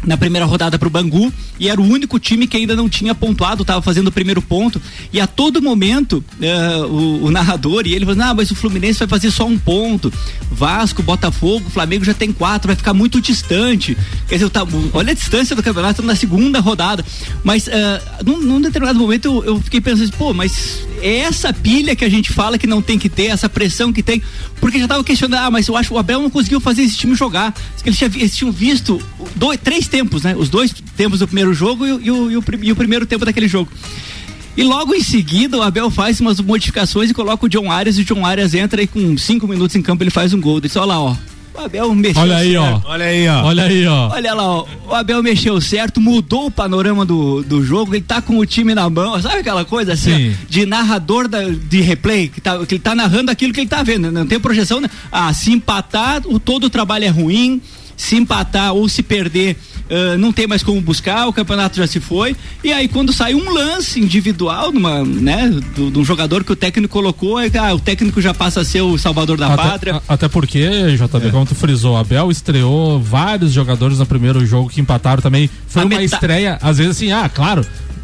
na primeira rodada para o Bangu e era o único time que ainda não tinha pontuado, estava fazendo o primeiro ponto e a todo momento eh, o, o narrador e ele falou, ah, mas o Fluminense vai fazer só um ponto, Vasco, Botafogo, Flamengo já tem quatro, vai ficar muito distante, quer dizer, tá, olha a distância do campeonato na segunda rodada, mas eh, num, num determinado momento eu, eu fiquei pensando, assim, pô, mas é essa pilha que a gente fala que não tem que ter, essa pressão que tem, porque já tava questionando, ah, mas eu acho que o Abel não conseguiu fazer esse time jogar, eles, tinha, eles tinham visto dois, três tempos, né? Os dois tempos do primeiro jogo e, o- e o, e o e o primeiro tempo daquele jogo. E logo em seguida o Abel faz umas modificações e coloca o John Arias e o John Arias entra e com cinco minutos em campo ele faz um gol. Diz, olha lá, ó. O Abel mexeu
Olha aí, ó.
certo.
Olha aí, ó.
Olha aí, ó.
Olha lá, ó, o Abel mexeu certo, mudou o panorama do, do jogo, ele tá com o time na mão, sabe aquela coisa assim,
Sim.
ó, de narrador da- de replay, que, tá, que ele tá narrando aquilo que ele tá vendo, não tem projeção, né? Ah, se empatar, o, todo o trabalho é ruim, se empatar ou se perder, ah, não tem mais como buscar, o campeonato já se foi, e aí quando sai um lance individual, numa, né, do- de um jogador que o técnico colocou, é, ah, o técnico já passa a ser o salvador da pátria.
Até, a- até porque, JB, como tu frisou, Abel estreou vários jogadores no primeiro jogo que empataram também. Foi
A
uma
meta-
estreia, às vezes assim, ah, claro, é, é, é,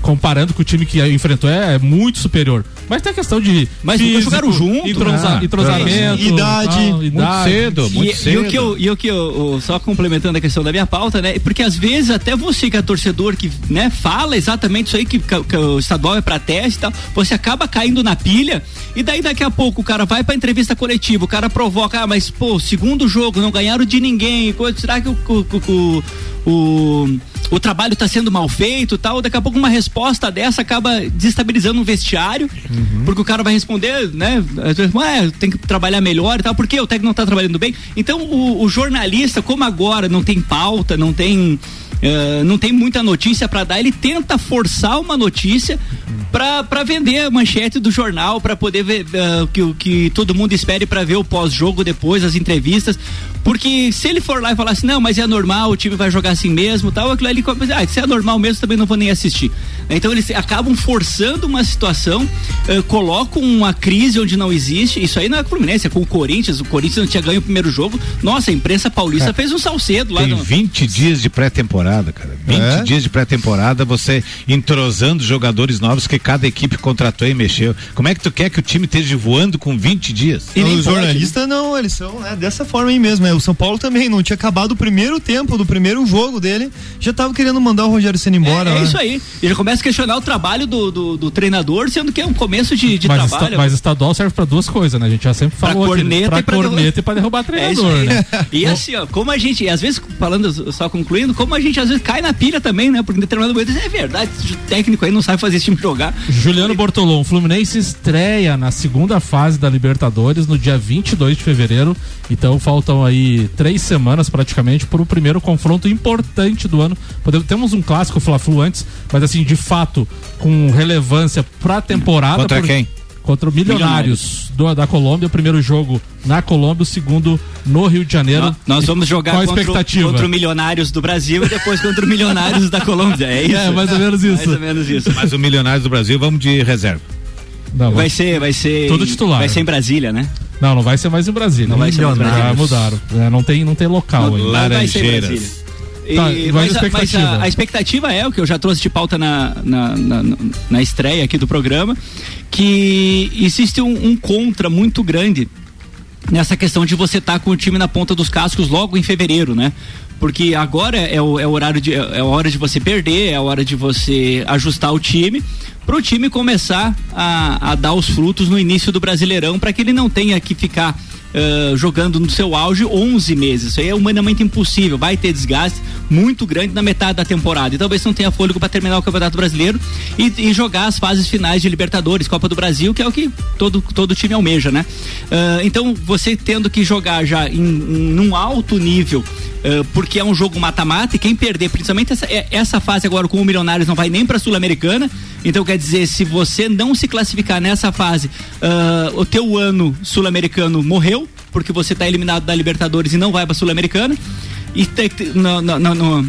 comparando com o time que enfrentou, é, é muito superior. Mas tem a questão de.
Mas nunca jogaram junto,
entrosa-
né?
entrosamento,
Idade.
tal,
Muito
idade.
e, e o que eu, e o que eu, só complementando a questão da minha pauta, né? Porque às vezes até você que é torcedor que, né, fala exatamente isso aí que, que- que o estadual é pra teste e tal, você acaba caindo na pilha e daí daqui a pouco o cara vai pra entrevista coletiva, o cara provoca, ah, mas pô, segundo jogo, não ganharam de ninguém, coisa, será que o, o, o, o, o trabalho tá sendo mal feito tal? Daqui a pouco uma resposta dessa acaba desestabilizando um vestiário, porque o cara vai responder, né? "Ué, tem que trabalhar melhor e tal, porque o técnico não tá trabalhando bem. Então o, o jornalista, como agora não tem pauta, não tem. Eh, não tem muita notícia pra dar, ele tenta forçar uma notícia pra pra vender a manchete do jornal, pra poder ver eh, que, o que todo mundo espere pra ver o pós-jogo depois, as entrevistas. Porque se ele for lá e falar assim, não, mas é normal, o time vai jogar assim mesmo tal, aquilo ali, ah, se é normal mesmo, também não vou nem assistir. Então eles acabam forçando uma situação, eh, colocam uma crise onde não existe. Isso aí não é com o Fluminense, é com o Corinthians. O Corinthians não tinha ganho o primeiro jogo. Nossa, a imprensa paulista
É.
fez um salcedo lá
Tem
no.
20 dias de pré-temporada, cara. 20
É?
dias de pré-temporada, você entrosando jogadores novos que cada equipe contratou e mexeu. Como é que tu quer que o time esteja voando com 20 dias?
Não, os jornalistas não, eles são né, dessa forma aí mesmo. É, o São Paulo também não tinha acabado o primeiro tempo do primeiro jogo dele, já tava querendo mandar o Rogério Senna embora.
É,
né?
isso aí. E já começa a questionar o trabalho do, do, do treinador, sendo que é um começo de, de
Mas,
trabalho.
esta- mas estadual serve pra duas coisas, né? A gente já sempre
Pra
falou aqui,
corneta
pra
e pra
corneta
derrubar.
e pra derrubar
É
treinador,
aí.
né?
E assim, ó, como a gente, às vezes, falando, só concluindo, como a gente às vezes cai na pilha também, né? Porque em determinado momento, é verdade, esse técnico aí não sabe fazer esse time jogar.
Juliano Bortolom, Fluminense estreia na segunda fase da Libertadores no dia 22 de fevereiro. Então faltam aí três semanas praticamente para o primeiro confronto importante do ano. Podemos, temos um clássico Fla-Flu antes, mas assim, de fato, com relevância para a temporada.
Contra quem?
Contra o Milionários, do- da Colômbia. O primeiro jogo na Colômbia, o segundo no Rio de Janeiro.
Nós, nós vamos jogar
Qual a
contra, o-
expectativa?
contra o Milionários do Brasil e depois contra o Milionários da Colômbia. É isso?
É, mais ou menos isso.
Mais ou menos isso.
Mas o Milionários do Brasil, vamos de reserva.
Não,
Vai ser, vai ser.
Tudo titular.
Vai ser em Brasília, né?
Não, não vai ser mais em Brasília.
Não vai ser mais em
Já
Brasília.
mudaram. É, não, tem, não tem local ainda.
Não vai ser E-
Tá,
mas,
e mais
a, mas
expectativa?
a- a expectativa é o que eu já trouxe de pauta na, na, na, na estreia aqui do programa, que existe um, um contra muito grande nessa questão de você estar com o time na ponta dos cascos logo em fevereiro, né? Porque agora é o, é o horário de é a hora de você perder, é a hora de você ajustar o time para o time começar a, a dar os frutos no início do Brasileirão para que ele não tenha que ficar ah, jogando no seu auge 11 meses. Isso aí é humanamente impossível. Vai ter desgaste muito grande na metade da temporada. E talvez não tenha fôlego para terminar o Campeonato Brasileiro e, e jogar as fases finais de Libertadores, Copa do Brasil, que é o que todo, todo time almeja, né? Ah, então, você tendo que jogar já em, num alto nível, ah, porque é um jogo mata-mata, e quem perder, principalmente essa, é- essa fase agora com o Milionários não vai nem para Sul-Americana. Então, quer dizer, se você não se classificar nessa fase, o teu ano sul-americano morreu, porque você está eliminado da Libertadores e não vai para Sul-Americana. E no- no- no- no-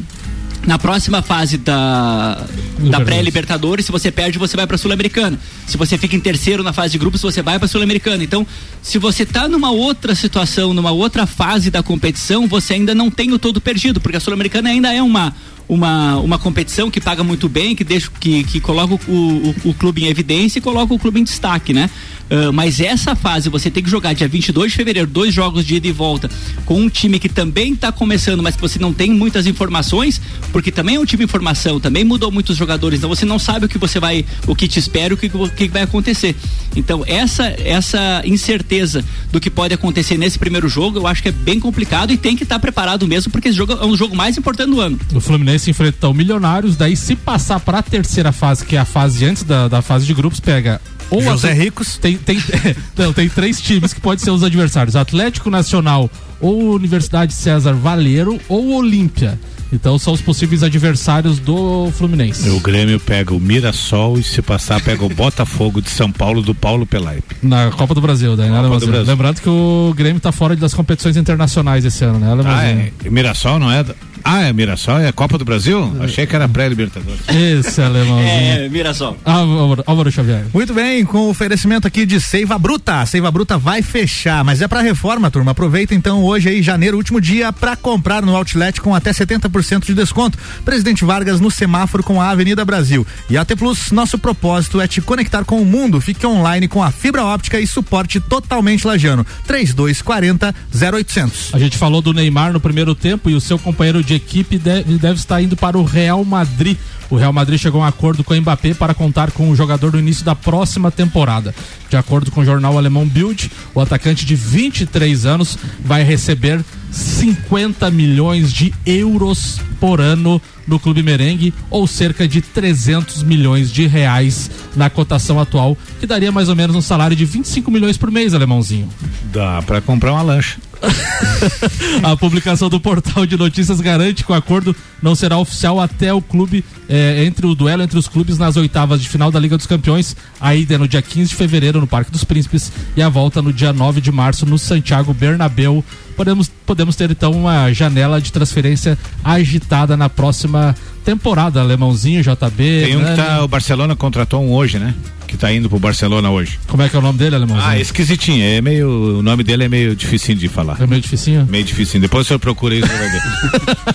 na próxima fase da, da
Libertadores.
pré-Libertadores, se você perde, você vai pra Sul-Americana. Se você fica em terceiro na fase de grupos, você vai pra Sul-Americana. Então, se você tá numa outra situação, numa outra fase da competição, você ainda não tem o todo perdido, porque a Sul-Americana ainda é uma uma, uma competição que paga muito bem, que deixa que, que coloca o, o, o clube em evidência e coloca o clube em destaque, né? Ah, mas essa fase você tem que jogar dia 22 de fevereiro, dois jogos de ida e volta, com um time que também está começando, mas que você não tem muitas informações, porque também é um time em formação, também mudou muitos jogadores, então você não sabe o que você vai, o que te espera, o que, o que vai acontecer. Então essa essa incerteza do que pode acontecer nesse primeiro jogo, eu acho que é bem complicado e tem que estar preparado mesmo, porque esse jogo é um jogo mais importante do ano.
O Fluminense enfrenta o Milionários, daí se passar para a terceira fase, que é a fase antes da, da fase de grupos, pega ou
José
Atl-
Ricos.
Tem, tem, não, tem três times que podem ser os adversários: Atlético Nacional ou Universidade César Valeiro ou Olímpia. Então são os possíveis adversários do Fluminense.
O Grêmio pega o Mirassol e se passar pega o Botafogo de São Paulo do Paulo Pelaip.
Na Copa do Brasil, daí, né,
Copa do? Brasil.
Lembrando que o Grêmio tá fora das competições internacionais esse ano, né,
Ah, é. Mirassol não é? Ah, é Mirassol? É Copa do Brasil? Achei que era pré-Libertadores.
Esse alemãozinho.
É, Mirassol.
Álvaro, Álvaro Xavier.
Muito bem, com o oferecimento aqui de Seiva Bruta. A Seiva Bruta vai fechar, mas é para reforma, turma. Aproveita então hoje aí, janeiro, último dia, para comprar no Outlet com até 70% de desconto. Presidente Vargas no semáforo com a Avenida Brasil. E AT Plus, nosso propósito é te conectar com o mundo. Fique online com a fibra óptica e suporte totalmente lajano. 3240 0800.
A gente falou do Neymar no primeiro tempo e o seu companheiro de equipe deve, deve estar indo para o Real Madrid. O Real Madrid chegou a um acordo com o Mbappé para contar com o jogador no início da próxima temporada. De acordo com o jornal alemão Bild, o atacante de 23 anos vai receber 50 milhões de euros por ano no clube merengue, ou cerca de 300 milhões de reais na cotação atual, que daria mais ou menos um salário de 25 milhões por mês, alemãozinho.
Dá pra comprar uma lancha.
A publicação do portal de notícias garante que o acordo não será oficial até o clube, eh, entre o duelo entre os clubes nas oitavas de final da Liga dos Campeões. A ida é no dia 15 de fevereiro no Parque dos Príncipes e a volta no dia 9 de março no Santiago Bernabéu. Podemos, podemos ter então uma janela de transferência agitada na próxima temporada. Alemãozinho, JB.
Tem um que
Nani.
tá, o Barcelona contratou um hoje, né? Que tá indo pro Barcelona hoje.
Como é que é o nome dele, Alemãozinho?
Ah, esquisitinho. É meio, o nome dele é meio dificinho de falar.
É meio dificinho?
Meio dificinho. Depois o senhor procura isso, vai ver.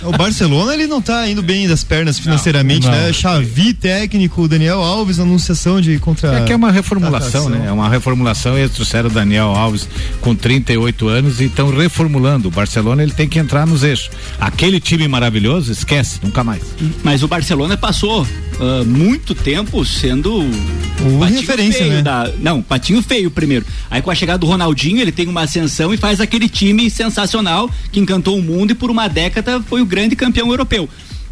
O Barcelona ele não tá indo bem das pernas financeiramente,
Não.
né? Xavi, técnico, Daniel Alves, anunciação de contra.
É que é uma reformulação,
contratação.
né? É uma reformulação. Eles trouxeram o Daniel Alves com 38 anos e estão reformulando. O Barcelona ele tem que entrar nos eixos. Aquele time maravilhoso, esquece, nunca mais.
Mas o Barcelona passou ah, muito tempo sendo
o
patinho
referência,
feio
né?
da- não, patinho feio primeiro. Aí com a chegada do Ronaldinho, ele tem uma ascensão e faz aquele time sensacional que encantou o mundo e por uma década foi o grande campeão europeu.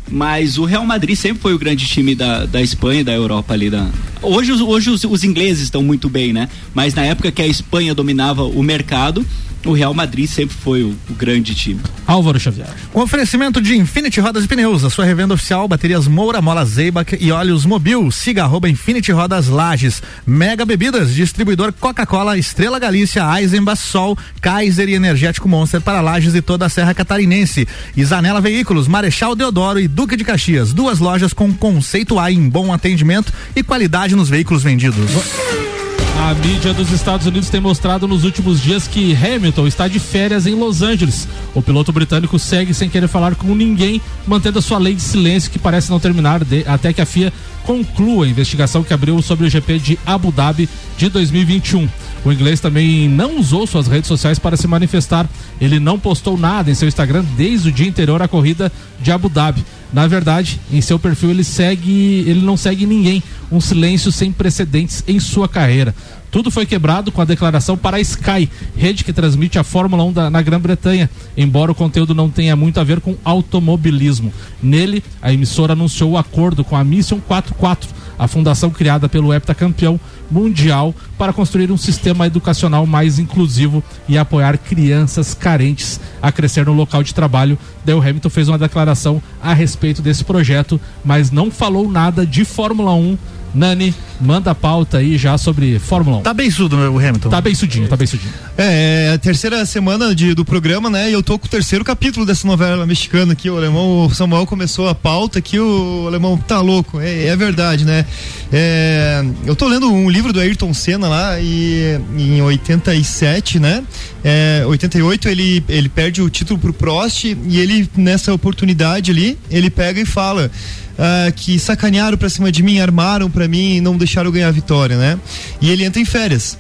Mas o Real Madrid sempre foi o grande time da, da Espanha e da Europa ali. Da... Hoje, os- hoje os, os ingleses estão muito bem, né? Mas na época que a Espanha dominava o mercado, o Real Madrid sempre foi o, o grande time.
Álvaro Xavier.
Com oferecimento de Infinity Rodas e Pneus, a sua revenda oficial, baterias Moura, Mola Zeibach e óleos Mobil. Siga arroba Infinity Rodas Lages. Mega Bebidas, distribuidor Coca-Cola, Estrela Galícia, Eisenbach, Sol, Kaiser e Energético Monster para Lages e toda a Serra Catarinense. Isanela Veículos, Marechal Deodoro e Duque de Caxias. Duas lojas com conceito A em bom atendimento e qualidade nos veículos vendidos.
A mídia dos Estados Unidos tem mostrado nos últimos dias que Hamilton está de férias em Los Angeles. O piloto britânico segue sem querer falar com ninguém, mantendo a sua lei de silêncio que parece não terminar de- até que a FIA conclua a investigação que abriu sobre o GP de Abu Dhabi de 2021. O inglês também não usou suas redes sociais para se manifestar. Ele não postou nada em seu Instagram desde o dia anterior à corrida de Abu Dhabi. Na verdade, em seu perfil ele segue, ele não segue ninguém, um silêncio sem precedentes em sua carreira. Tudo foi quebrado com a declaração para a Sky, rede que transmite a Fórmula 1 da- na Grã-Bretanha, embora o conteúdo não tenha muito a ver com automobilismo. Nele, a emissora anunciou o acordo com a Mission 44, a fundação criada pelo heptacampeão mundial para construir um sistema educacional mais inclusivo e apoiar crianças carentes a crescer no local de trabalho. Dale Hamilton fez uma declaração a respeito desse projeto, mas não falou nada de Fórmula 1. Nani, manda a pauta aí já sobre Fórmula 1.
Tá bem sudo o Hamilton.
Tá bem sudinho, tá bem sudinho.
É, é a terceira semana de, do programa, né? E eu tô com o terceiro capítulo dessa novela mexicana aqui. O alemão, o Samuel começou a pauta aqui, o alemão tá louco. É, é verdade, né? É, eu tô lendo um livro do Ayrton Senna lá e em 87, né? É, 88 ele, ele perde o título pro Prost e ele, nessa oportunidade ali, ele pega e fala. Ah, que sacanearam pra cima de mim, armaram pra mim e não deixaram eu ganhar a vitória, né? E ele entra em férias.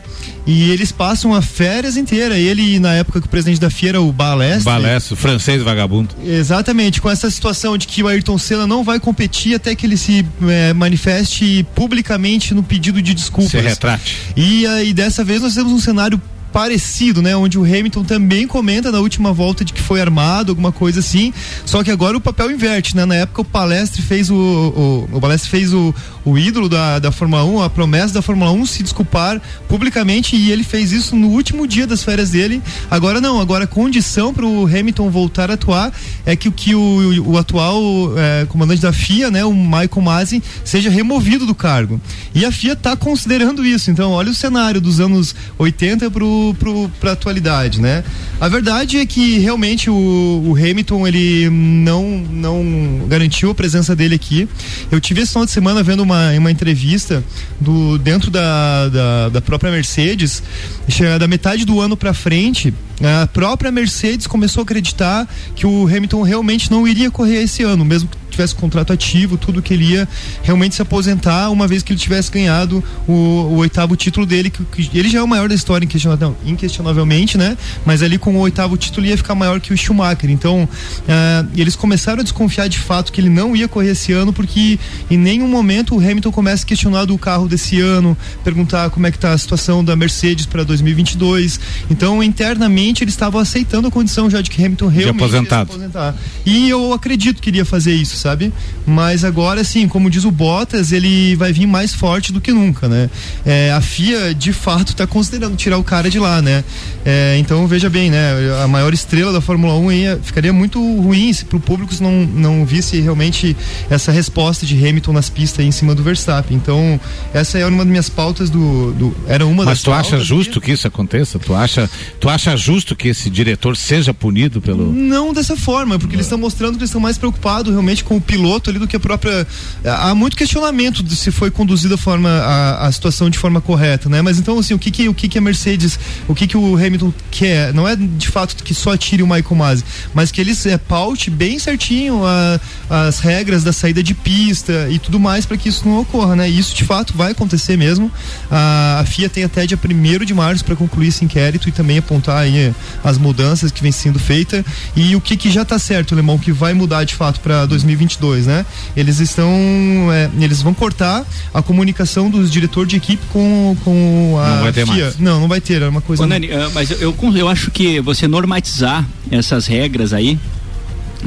E eles passam a férias inteira. Ele, na época que o presidente da FIA era o Balestre.
Balestre, francês vagabundo.
Exatamente, com essa situação de que o Ayrton Senna não vai competir até que ele se eh, manifeste publicamente no pedido de desculpas.
Se retrate.
E aí dessa vez nós temos um cenário parecido, né? Onde o Hamilton também comenta na última volta de que foi armado, alguma coisa assim. Só que agora o papel inverte, né? Na época o Palestre fez o. O, o Palestre fez o, o ídolo da, da Fórmula 1, a promessa da Fórmula 1 se desculpar publicamente e ele fez isso no último dia das férias dele. Agora não, agora a condição para o Hamilton voltar a atuar é que, o que o, o atual eh, comandante da FIA, né, o Michael Masi, seja removido do cargo. E a FIA está considerando isso. Então, olha o cenário dos anos 80 para a atualidade, né? A verdade é que realmente o, o Hamilton ele não não garantiu a presença dele aqui. Eu tive esse final de semana vendo uma, uma entrevista do dentro da, da, da própria Mercedes, da metade do ano para frente, a própria Mercedes começou a acreditar que o Hamilton realmente não iria correr esse ano, mesmo que tivesse contrato ativo, tudo que ele ia realmente se aposentar, uma vez que ele tivesse ganhado o, o oitavo título dele, que, que ele já é o maior da história inquestionavelmente, né? Mas ali com o oitavo título ia ficar maior que o Schumacher. Então, ah, eles começaram a desconfiar de fato que ele não ia correr esse ano, porque em nenhum momento o Hamilton começa a questionar do carro desse ano, perguntar como é que tá a situação da Mercedes para 2022. Então, internamente eles estavam aceitando a condição já de que Hamilton realmente ia se
aposentado.
aposentar. E eu acredito que iria fazer isso, sabe? Mas agora, assim, como diz o Bottas, ele vai vir mais forte do que nunca, né? É, a FIA, de fato, está considerando tirar o cara de lá, né? É, então, veja bem, né? A maior estrela da Fórmula 1 ia, ficaria muito ruim se pro público se não, não visse realmente essa resposta de Hamilton nas pistas aí em cima do Verstappen. Então, essa é uma das minhas pautas do. do era uma
Mas
das
tu acha justo que isso aconteça? Tu acha, tu acha justo que esse diretor seja punido pelo.
Não dessa forma, porque eles estão mostrando que eles estão mais preocupados realmente com o piloto ali do que a própria. Há muito questionamento de se foi conduzida a forma a, a situação de forma correta, né? Mas então assim, o que que o que que a Mercedes, o que que o Hamilton quer? Não é de fato que só tire o Michael Masi, mas que eles é, paute bem certinho a- as regras da saída de pista e tudo mais para que isso não ocorra, né? E isso de fato vai acontecer mesmo. A, a FIA tem até dia 1 de março para concluir esse inquérito e também apontar aí as mudanças que vem sendo feita e o que que já está certo, Lemão, que vai mudar de fato para 2022, né? Eles estão, é, eles vão cortar a comunicação dos diretor de equipe com, com a
Não vai ter
FIA.
mais.
Não, não vai ter, é uma coisa.
Ô, Nani, ah, mas eu, eu, eu acho que você normatizar essas regras aí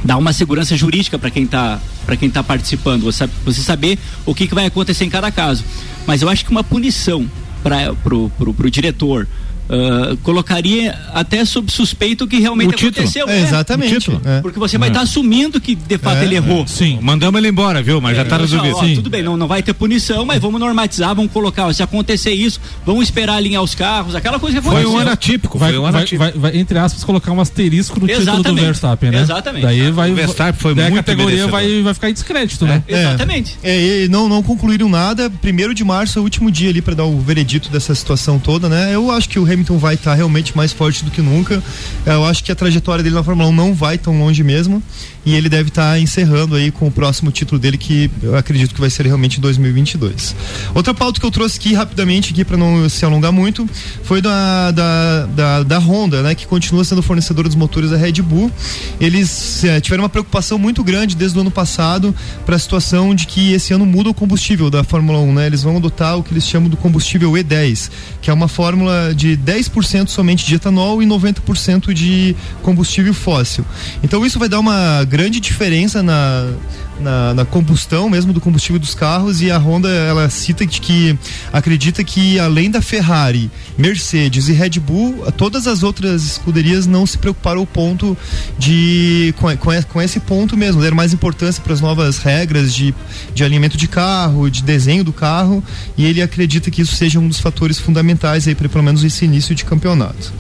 dá uma segurança jurídica para quem está para quem tá participando, você, você saber o que, que vai acontecer em cada caso. Mas eu acho que uma punição para pro, pro, pro diretor ah, colocaria até sob suspeito que realmente
O título.
aconteceu.
É, exatamente,
o título.
é.
Porque você vai
É.
estar assumindo que de fato
É,
ele errou.
Sim. Mandamos ele embora, viu? Mas já tá
Ó,
resolvido.
ó, tudo bem, não, não vai ter punição, mas vamos normatizar, vamos colocar, ó, se acontecer isso, vamos esperar alinhar os carros, aquela coisa que
Foi
aconteceu.
um ano atípico,
Vai,
foi um ano
vai,
atípico.
vai- vai, entre aspas, colocar um asterisco no título do
Exatamente.
Verstappen, né?
Exatamente.
Daí vai.
O Verstappen foi muito
a categoria vai, vai ficar em descrédito, né?
É.
Exatamente.
É, e não, não concluíram nada. Primeiro de março é o último dia ali para dar o veredito dessa situação toda, né? Eu acho que o Hamilton vai estar realmente mais forte do que nunca. Eu acho que a trajetória dele na Fórmula 1 não vai tão longe mesmo. E ele deve estar encerrando aí com o próximo título dele, que eu acredito que vai ser realmente em 2022. Outra pauta que eu trouxe aqui rapidamente, aqui para não se alongar muito, foi da, da, da, da Honda, né? Que continua sendo fornecedora dos motores da Red Bull. Eles eh, tiveram uma preocupação muito grande desde o ano passado para a situação de que esse ano muda o combustível da Fórmula 1, né? Eles vão adotar o que eles chamam do combustível E10, que é uma fórmula de 10% somente de etanol e 90% de combustível fóssil. Então isso vai dar uma grande diferença na, na, na, combustão mesmo do combustível dos carros e a Honda ela cita de que acredita que além da Ferrari, Mercedes e Red Bull, todas as outras escuderias não se preocuparam ao ponto de com, com, com esse ponto mesmo, dar mais importância para as novas regras de, de alinhamento de carro, de desenho do carro e ele acredita que isso seja um dos fatores fundamentais aí para pelo menos esse início de campeonato.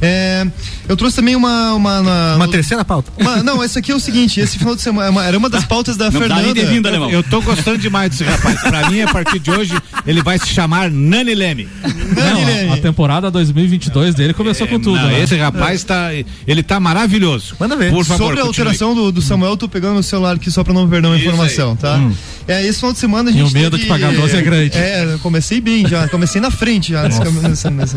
É, eu trouxe também uma uma, uma,
uma terceira pauta.
Uma, não, esse aqui é o seguinte, esse final de semana era uma das pautas da
não
Fernanda.
Vindo, eu, eu tô gostando demais desse rapaz. Pra mim, a partir de hoje, ele vai se chamar Nani Leme.
Nani Leme. A, a temporada 2022 dele começou é, com tudo. Não,
né? Esse rapaz tá, ele tá maravilhoso.
Manda ver. Por favor, Sobre a alteração do, do, Samuel, eu tô pegando o celular aqui só pra não perder uma Isso informação, aí. tá? Hum. É, esse final de semana a gente.
E o medo teve, de pagar 12 é grande.
É, comecei bem já, comecei na frente já. Nesse, nesse,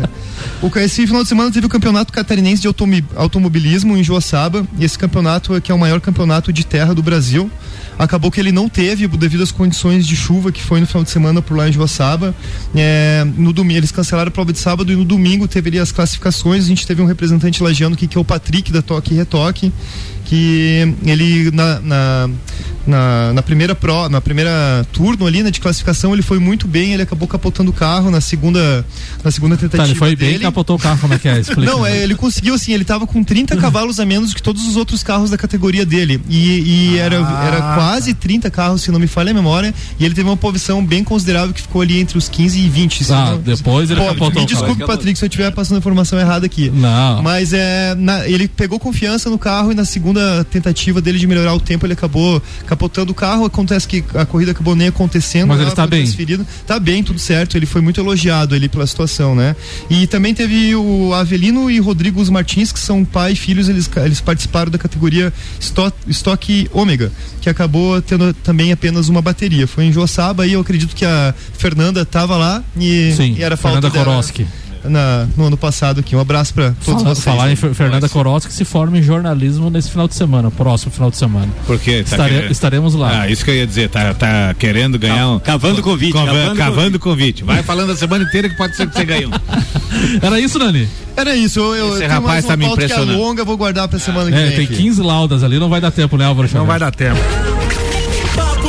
o, esse final de semana teve o campeonato catarinense de automobilismo em Joaçaba. E esse campeonato é que é o maior campeonato de terra do Brasil. Acabou que ele não teve, devido às condições de chuva que foi no final de semana por lá em Joaçaba. É, no domingo, eles cancelaram a prova de sábado e no domingo teve as classificações. A gente teve um representante lajeando que, que é o Patrick da Toque Retoque que ele na, na, na, na, primeira pro, na primeira turno ali, né, de classificação, ele foi muito bem, ele acabou capotando o carro na segunda na segunda tentativa tá,
ele foi
dele.
bem capotou o carro, como é que é? Explica,
Não, é, ele conseguiu assim, ele tava com 30 cavalos a menos que todos os outros carros da categoria dele e, e ah, era, era quase 30 carros, se não me falha a memória, e ele teve uma posição bem considerável que ficou ali entre os 15 e 20.
Ah, não, depois ele Pô, capotou
Me desculpe, Patrick, se eu estiver passando a informação errada aqui.
Não.
Mas é, na, ele pegou confiança no carro e na segunda tentativa dele de melhorar o tempo, ele acabou capotando o carro. Acontece que a corrida acabou nem acontecendo.
Mas ele está bem.
Tá bem, tudo certo. Ele foi muito elogiado ali pela situação, né? E também teve o Avelino e Rodrigo Martins, que são pai e filhos, eles, eles participaram da categoria Stock, Ômega, que acabou tendo também apenas uma bateria. Foi em Joaçaba e eu acredito que a Fernanda estava lá e,
Sim,
e era
falta
Fernanda
Koroski
na, no ano passado aqui. Um abraço para todos
Fala, vocês. Falar em Fernanda Coros que se forma em jornalismo nesse final de semana, próximo final de semana.
Porque
tá Estare, querendo... estaremos lá.
Ah, isso que eu ia dizer, tá, tá querendo ganhar um.
Cavando convite.
cavando, cavando convite. Vai falando a semana inteira que pode ser que você ganhe um.
Era isso, Nani?
Era isso. Eu, eu
Esse rapaz tá me impressionando. Que é
longa, vou guardar pra semana
é,
que vem.
Tem 15 laudas ali, não vai dar tempo, né, Álvaro?
Não vai dar tempo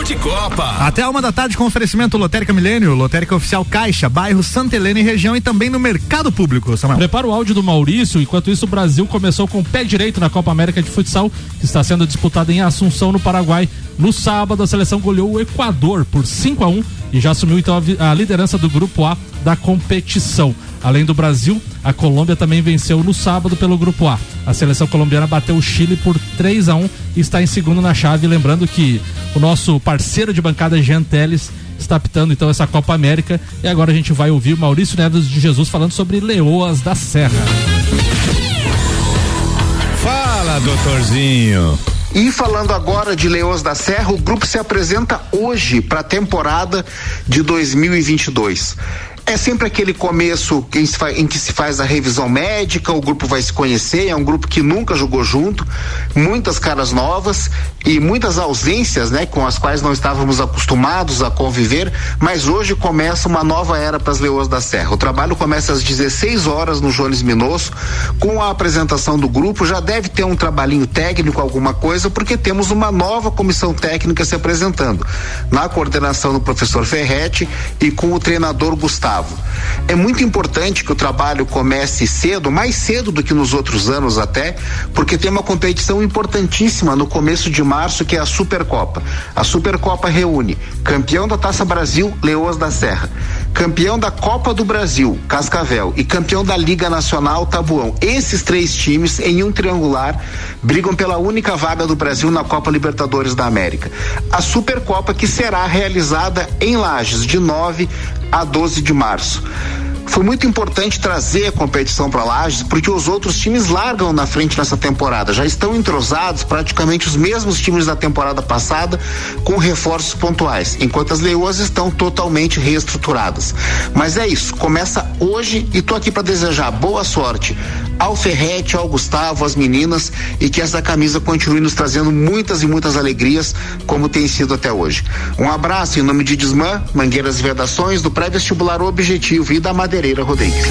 de Copa.
Até uma da tarde com oferecimento Lotérica Milênio, Lotérica Oficial Caixa, bairro Santa Helena e região e também no mercado público, Samuel.
Prepara o áudio do Maurício, enquanto isso o Brasil começou com o pé direito na Copa América de Futsal, que está sendo disputada em Assunção, no Paraguai. No sábado, a seleção goleou o Equador por 5 a 1 e já assumiu então a, a liderança do grupo A da competição. Além do Brasil, a Colômbia também venceu no sábado pelo Grupo A. A seleção colombiana bateu o Chile por 3 a 1 e está em segundo na chave. Lembrando que o nosso parceiro de bancada, Jean Teles, está apitando então essa Copa América. E agora a gente vai ouvir o Maurício Neves de Jesus falando sobre Leoas da Serra.
Fala, doutorzinho.
E falando agora de Leões da Serra, o grupo se apresenta hoje para a temporada de 2022. É sempre aquele começo em que se faz a revisão médica, o grupo vai se conhecer, é um grupo que nunca jogou junto, muitas caras novas e muitas ausências, né, com as quais não estávamos acostumados a conviver, mas hoje começa uma nova era para as Leoas da Serra. O trabalho começa às 16 horas no Jones Minosso, com a apresentação do grupo, já deve ter um trabalhinho técnico, alguma coisa, porque temos uma nova comissão técnica se apresentando, na coordenação do professor Ferretti e com o treinador Gustavo. É muito importante que o trabalho comece cedo, mais cedo do que nos outros anos até, porque tem uma competição importantíssima no começo de março que é a Supercopa. A Supercopa reúne campeão da Taça Brasil, Leoas da Serra, campeão da Copa do Brasil, Cascavel, e campeão da Liga Nacional, Tabuão. Esses três times, em um triangular, brigam pela única vaga do Brasil na Copa Libertadores da América. A Supercopa que será realizada em Lages, de 9 a 12 de março. Foi muito importante trazer a competição para Lages, porque os outros times largam na frente nessa temporada. Já estão entrosados, praticamente os mesmos times da temporada passada, com reforços pontuais, enquanto as leoas estão totalmente reestruturadas. Mas é isso, começa hoje e tô aqui para desejar boa sorte ao Ferrete, ao Gustavo, às meninas e que essa camisa continue nos trazendo muitas e muitas alegrias, como tem sido até hoje. Um abraço em nome de Desmã, Mangueiras e Vedações, do pré-vestibular Objetivo e da Madeira Pereira Rodrigues.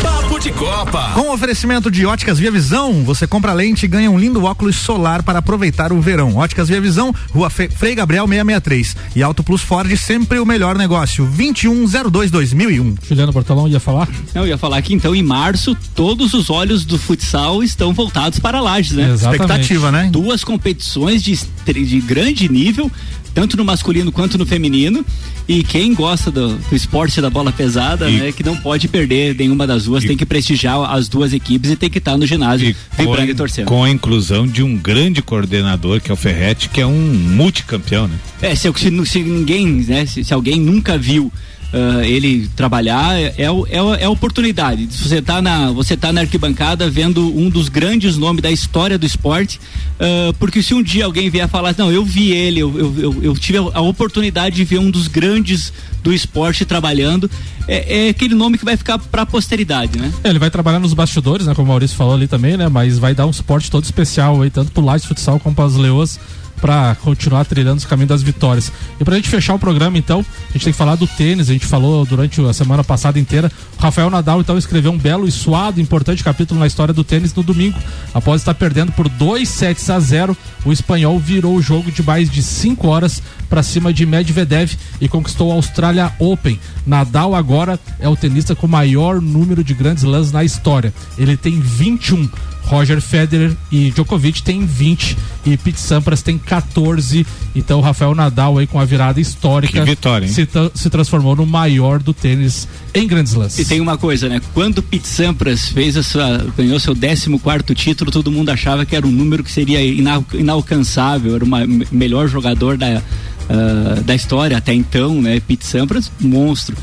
Papo de Copa.
Com oferecimento de Óticas Via Visão, você compra lente e ganha um lindo óculos solar para aproveitar o verão. Óticas Via Visão, Rua Fe- Frei Gabriel 663. E Auto Plus Ford, sempre o melhor negócio. 2102-2001.
Juliano Bortolão ia falar?
Eu ia falar que então em março todos os olhos do futsal estão voltados para Lages, né?
Exatamente. Expectativa, né?
Duas competições de, de grande nível, tanto no masculino quanto no feminino. E quem gosta do, do esporte da bola pesada,
E-
né, que não pode perder nenhuma das duas, tem que prestigiar as duas equipes e tem que estar no ginásio vibrando e torcendo.
com a inclusão de um grande coordenador que é o Ferretti, que é um multicampeão, né?
É, se, se- se ninguém, né, se, se alguém nunca viu ah, ele trabalhar, é, é, o- é, o- é oportunidade. Você tá na, você tá na arquibancada vendo um dos grandes nomes da história do esporte, ah, porque se um dia alguém vier falar, não, eu vi ele, eu, eu, eu, eu tive a oportunidade de ver um dos grandes do esporte trabalhando, é, é aquele nome que vai ficar para a posteridade, né?
É, ele vai trabalhar nos bastidores, né? Como o Maurício falou ali também, né? Mas vai dar um suporte todo especial aí, tanto pro Lages Futsal como para as Leoas, para continuar trilhando os caminhos das vitórias. E pra gente fechar o programa, então, a gente tem que falar do tênis. A gente falou durante a semana passada inteira. O Rafael Nadal, então, escreveu um belo e suado, importante capítulo na história do tênis no domingo. Após estar perdendo por 2 sets a 0, o espanhol virou o jogo de mais de 5 horas para cima de Medvedev e conquistou o Australia Open. Nadal agora é o tenista com maior número de grandes lãs na história. Ele tem 21. Roger Federer e Djokovic tem 20 e Pete Sampras tem 14. Então o Rafael Nadal aí com a virada histórica
Que vitória, hein?
se, se transformou no maior do tênis em grandes lãs.
E tem uma coisa, né? Quando o Pete Sampras fez a sua, ganhou seu 14 quarto título, todo mundo achava que era um número que seria ina- inalcançável, era o melhor jogador da, ah, da história até então, né? Pete Sampras, monstro.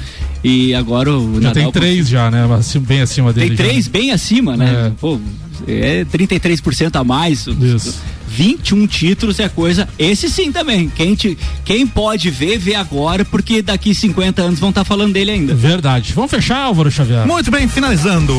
E agora o
Já
Nadal
tem três já, né? Assim, Bem acima dele.
tem
já,
três
né?
bem acima, né?
É.
Pô, é 33% a mais.
Isso.
21 títulos é coisa. Esse sim também. Quem, te, quem pode ver, vê agora, porque daqui 50 anos vão estar falando dele ainda.
Verdade. Vamos fechar, Álvaro Xavier?
Muito bem, finalizando.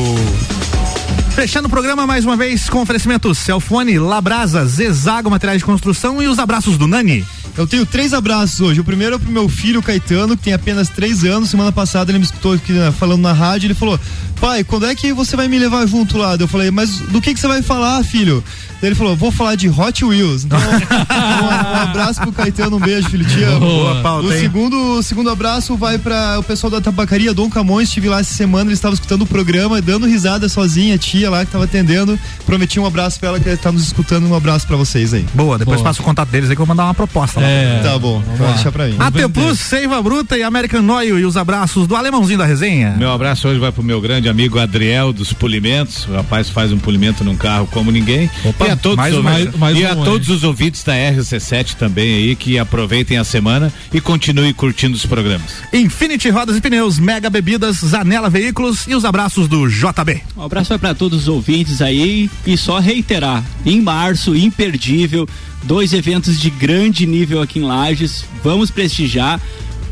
Fechando o programa mais uma vez com oferecimento Celfone, Labrasa, Zezago Materiais de Construção e os abraços do Nani.
Eu tenho três abraços hoje. O primeiro é pro meu filho Caetano, que tem apenas três anos. Semana passada ele me escutou aqui né, falando na rádio. Ele falou: Pai, quando é que você vai me levar junto lá? Eu falei: Mas do que, que você vai falar, filho? Daí ele falou: Vou falar de Hot Wheels. Então, um, um abraço pro Caetano, um beijo, filho. Te amo.
Boa pauta,
o
hein?
segundo, o segundo abraço vai para o pessoal da tabacaria Dom Camões. Estive lá essa semana, ele estava escutando o programa, dando risada sozinha, a tia lá que tava atendendo. Prometi um abraço pra ela que tá nos escutando. Um abraço pra vocês aí.
Boa, depois
Boa.
passa o contato deles aí que eu vou mandar uma proposta
É.
Tá bom,
Vamos
deixar pra mim.
AT Plus, Seiva Bruta e American Oil e os abraços do alemãozinho da resenha.
Meu abraço hoje vai pro meu grande amigo Adriel dos Polimentos. O rapaz faz um polimento num carro como ninguém.
Opa,
e a todos,
mais
os,
mais- mais
e
um
a todos os ouvintes da RC7 também aí que aproveitem a semana e continuem curtindo os programas.
Infinity Rodas e Pneus, Mega Bebidas, Zanela Veículos e os abraços do JB.
Um abraço vai para todos os ouvintes aí e só reiterar, em março, imperdível, dois eventos de grande nível aqui em Lages, vamos prestigiar,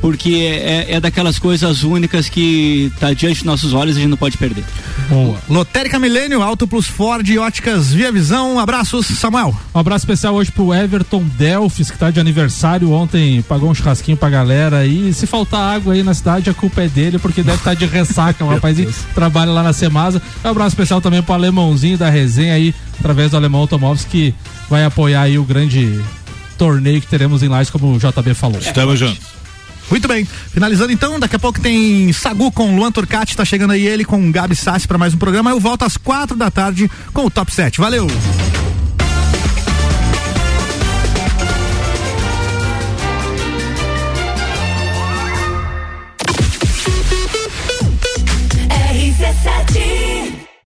porque é, é daquelas coisas únicas que tá diante dos nossos olhos e a gente não pode perder.
Boa.
Lotérica Milênio, Auto Plus Ford e Óticas Via Visão. Abraços, Samuel.
Um abraço especial hoje pro Everton Delfis, que tá de aniversário. Ontem pagou um churrasquinho pra galera. E se faltar água aí na cidade, a culpa é dele, porque deve estar de ressaca. O rapazinho que trabalha lá na Semasa. Um abraço especial também pro alemãozinho da resenha aí, através do Alemão Automóveis, que vai apoiar aí o grande torneio que teremos em Lages, como o JB falou.
Estamos juntos.
Muito bem. Finalizando então, daqui a pouco tem Sagu com Luan Turcati, tá chegando aí ele com Gabi Sassi para mais um programa. Eu volto às quatro da tarde com o Top 7. Valeu!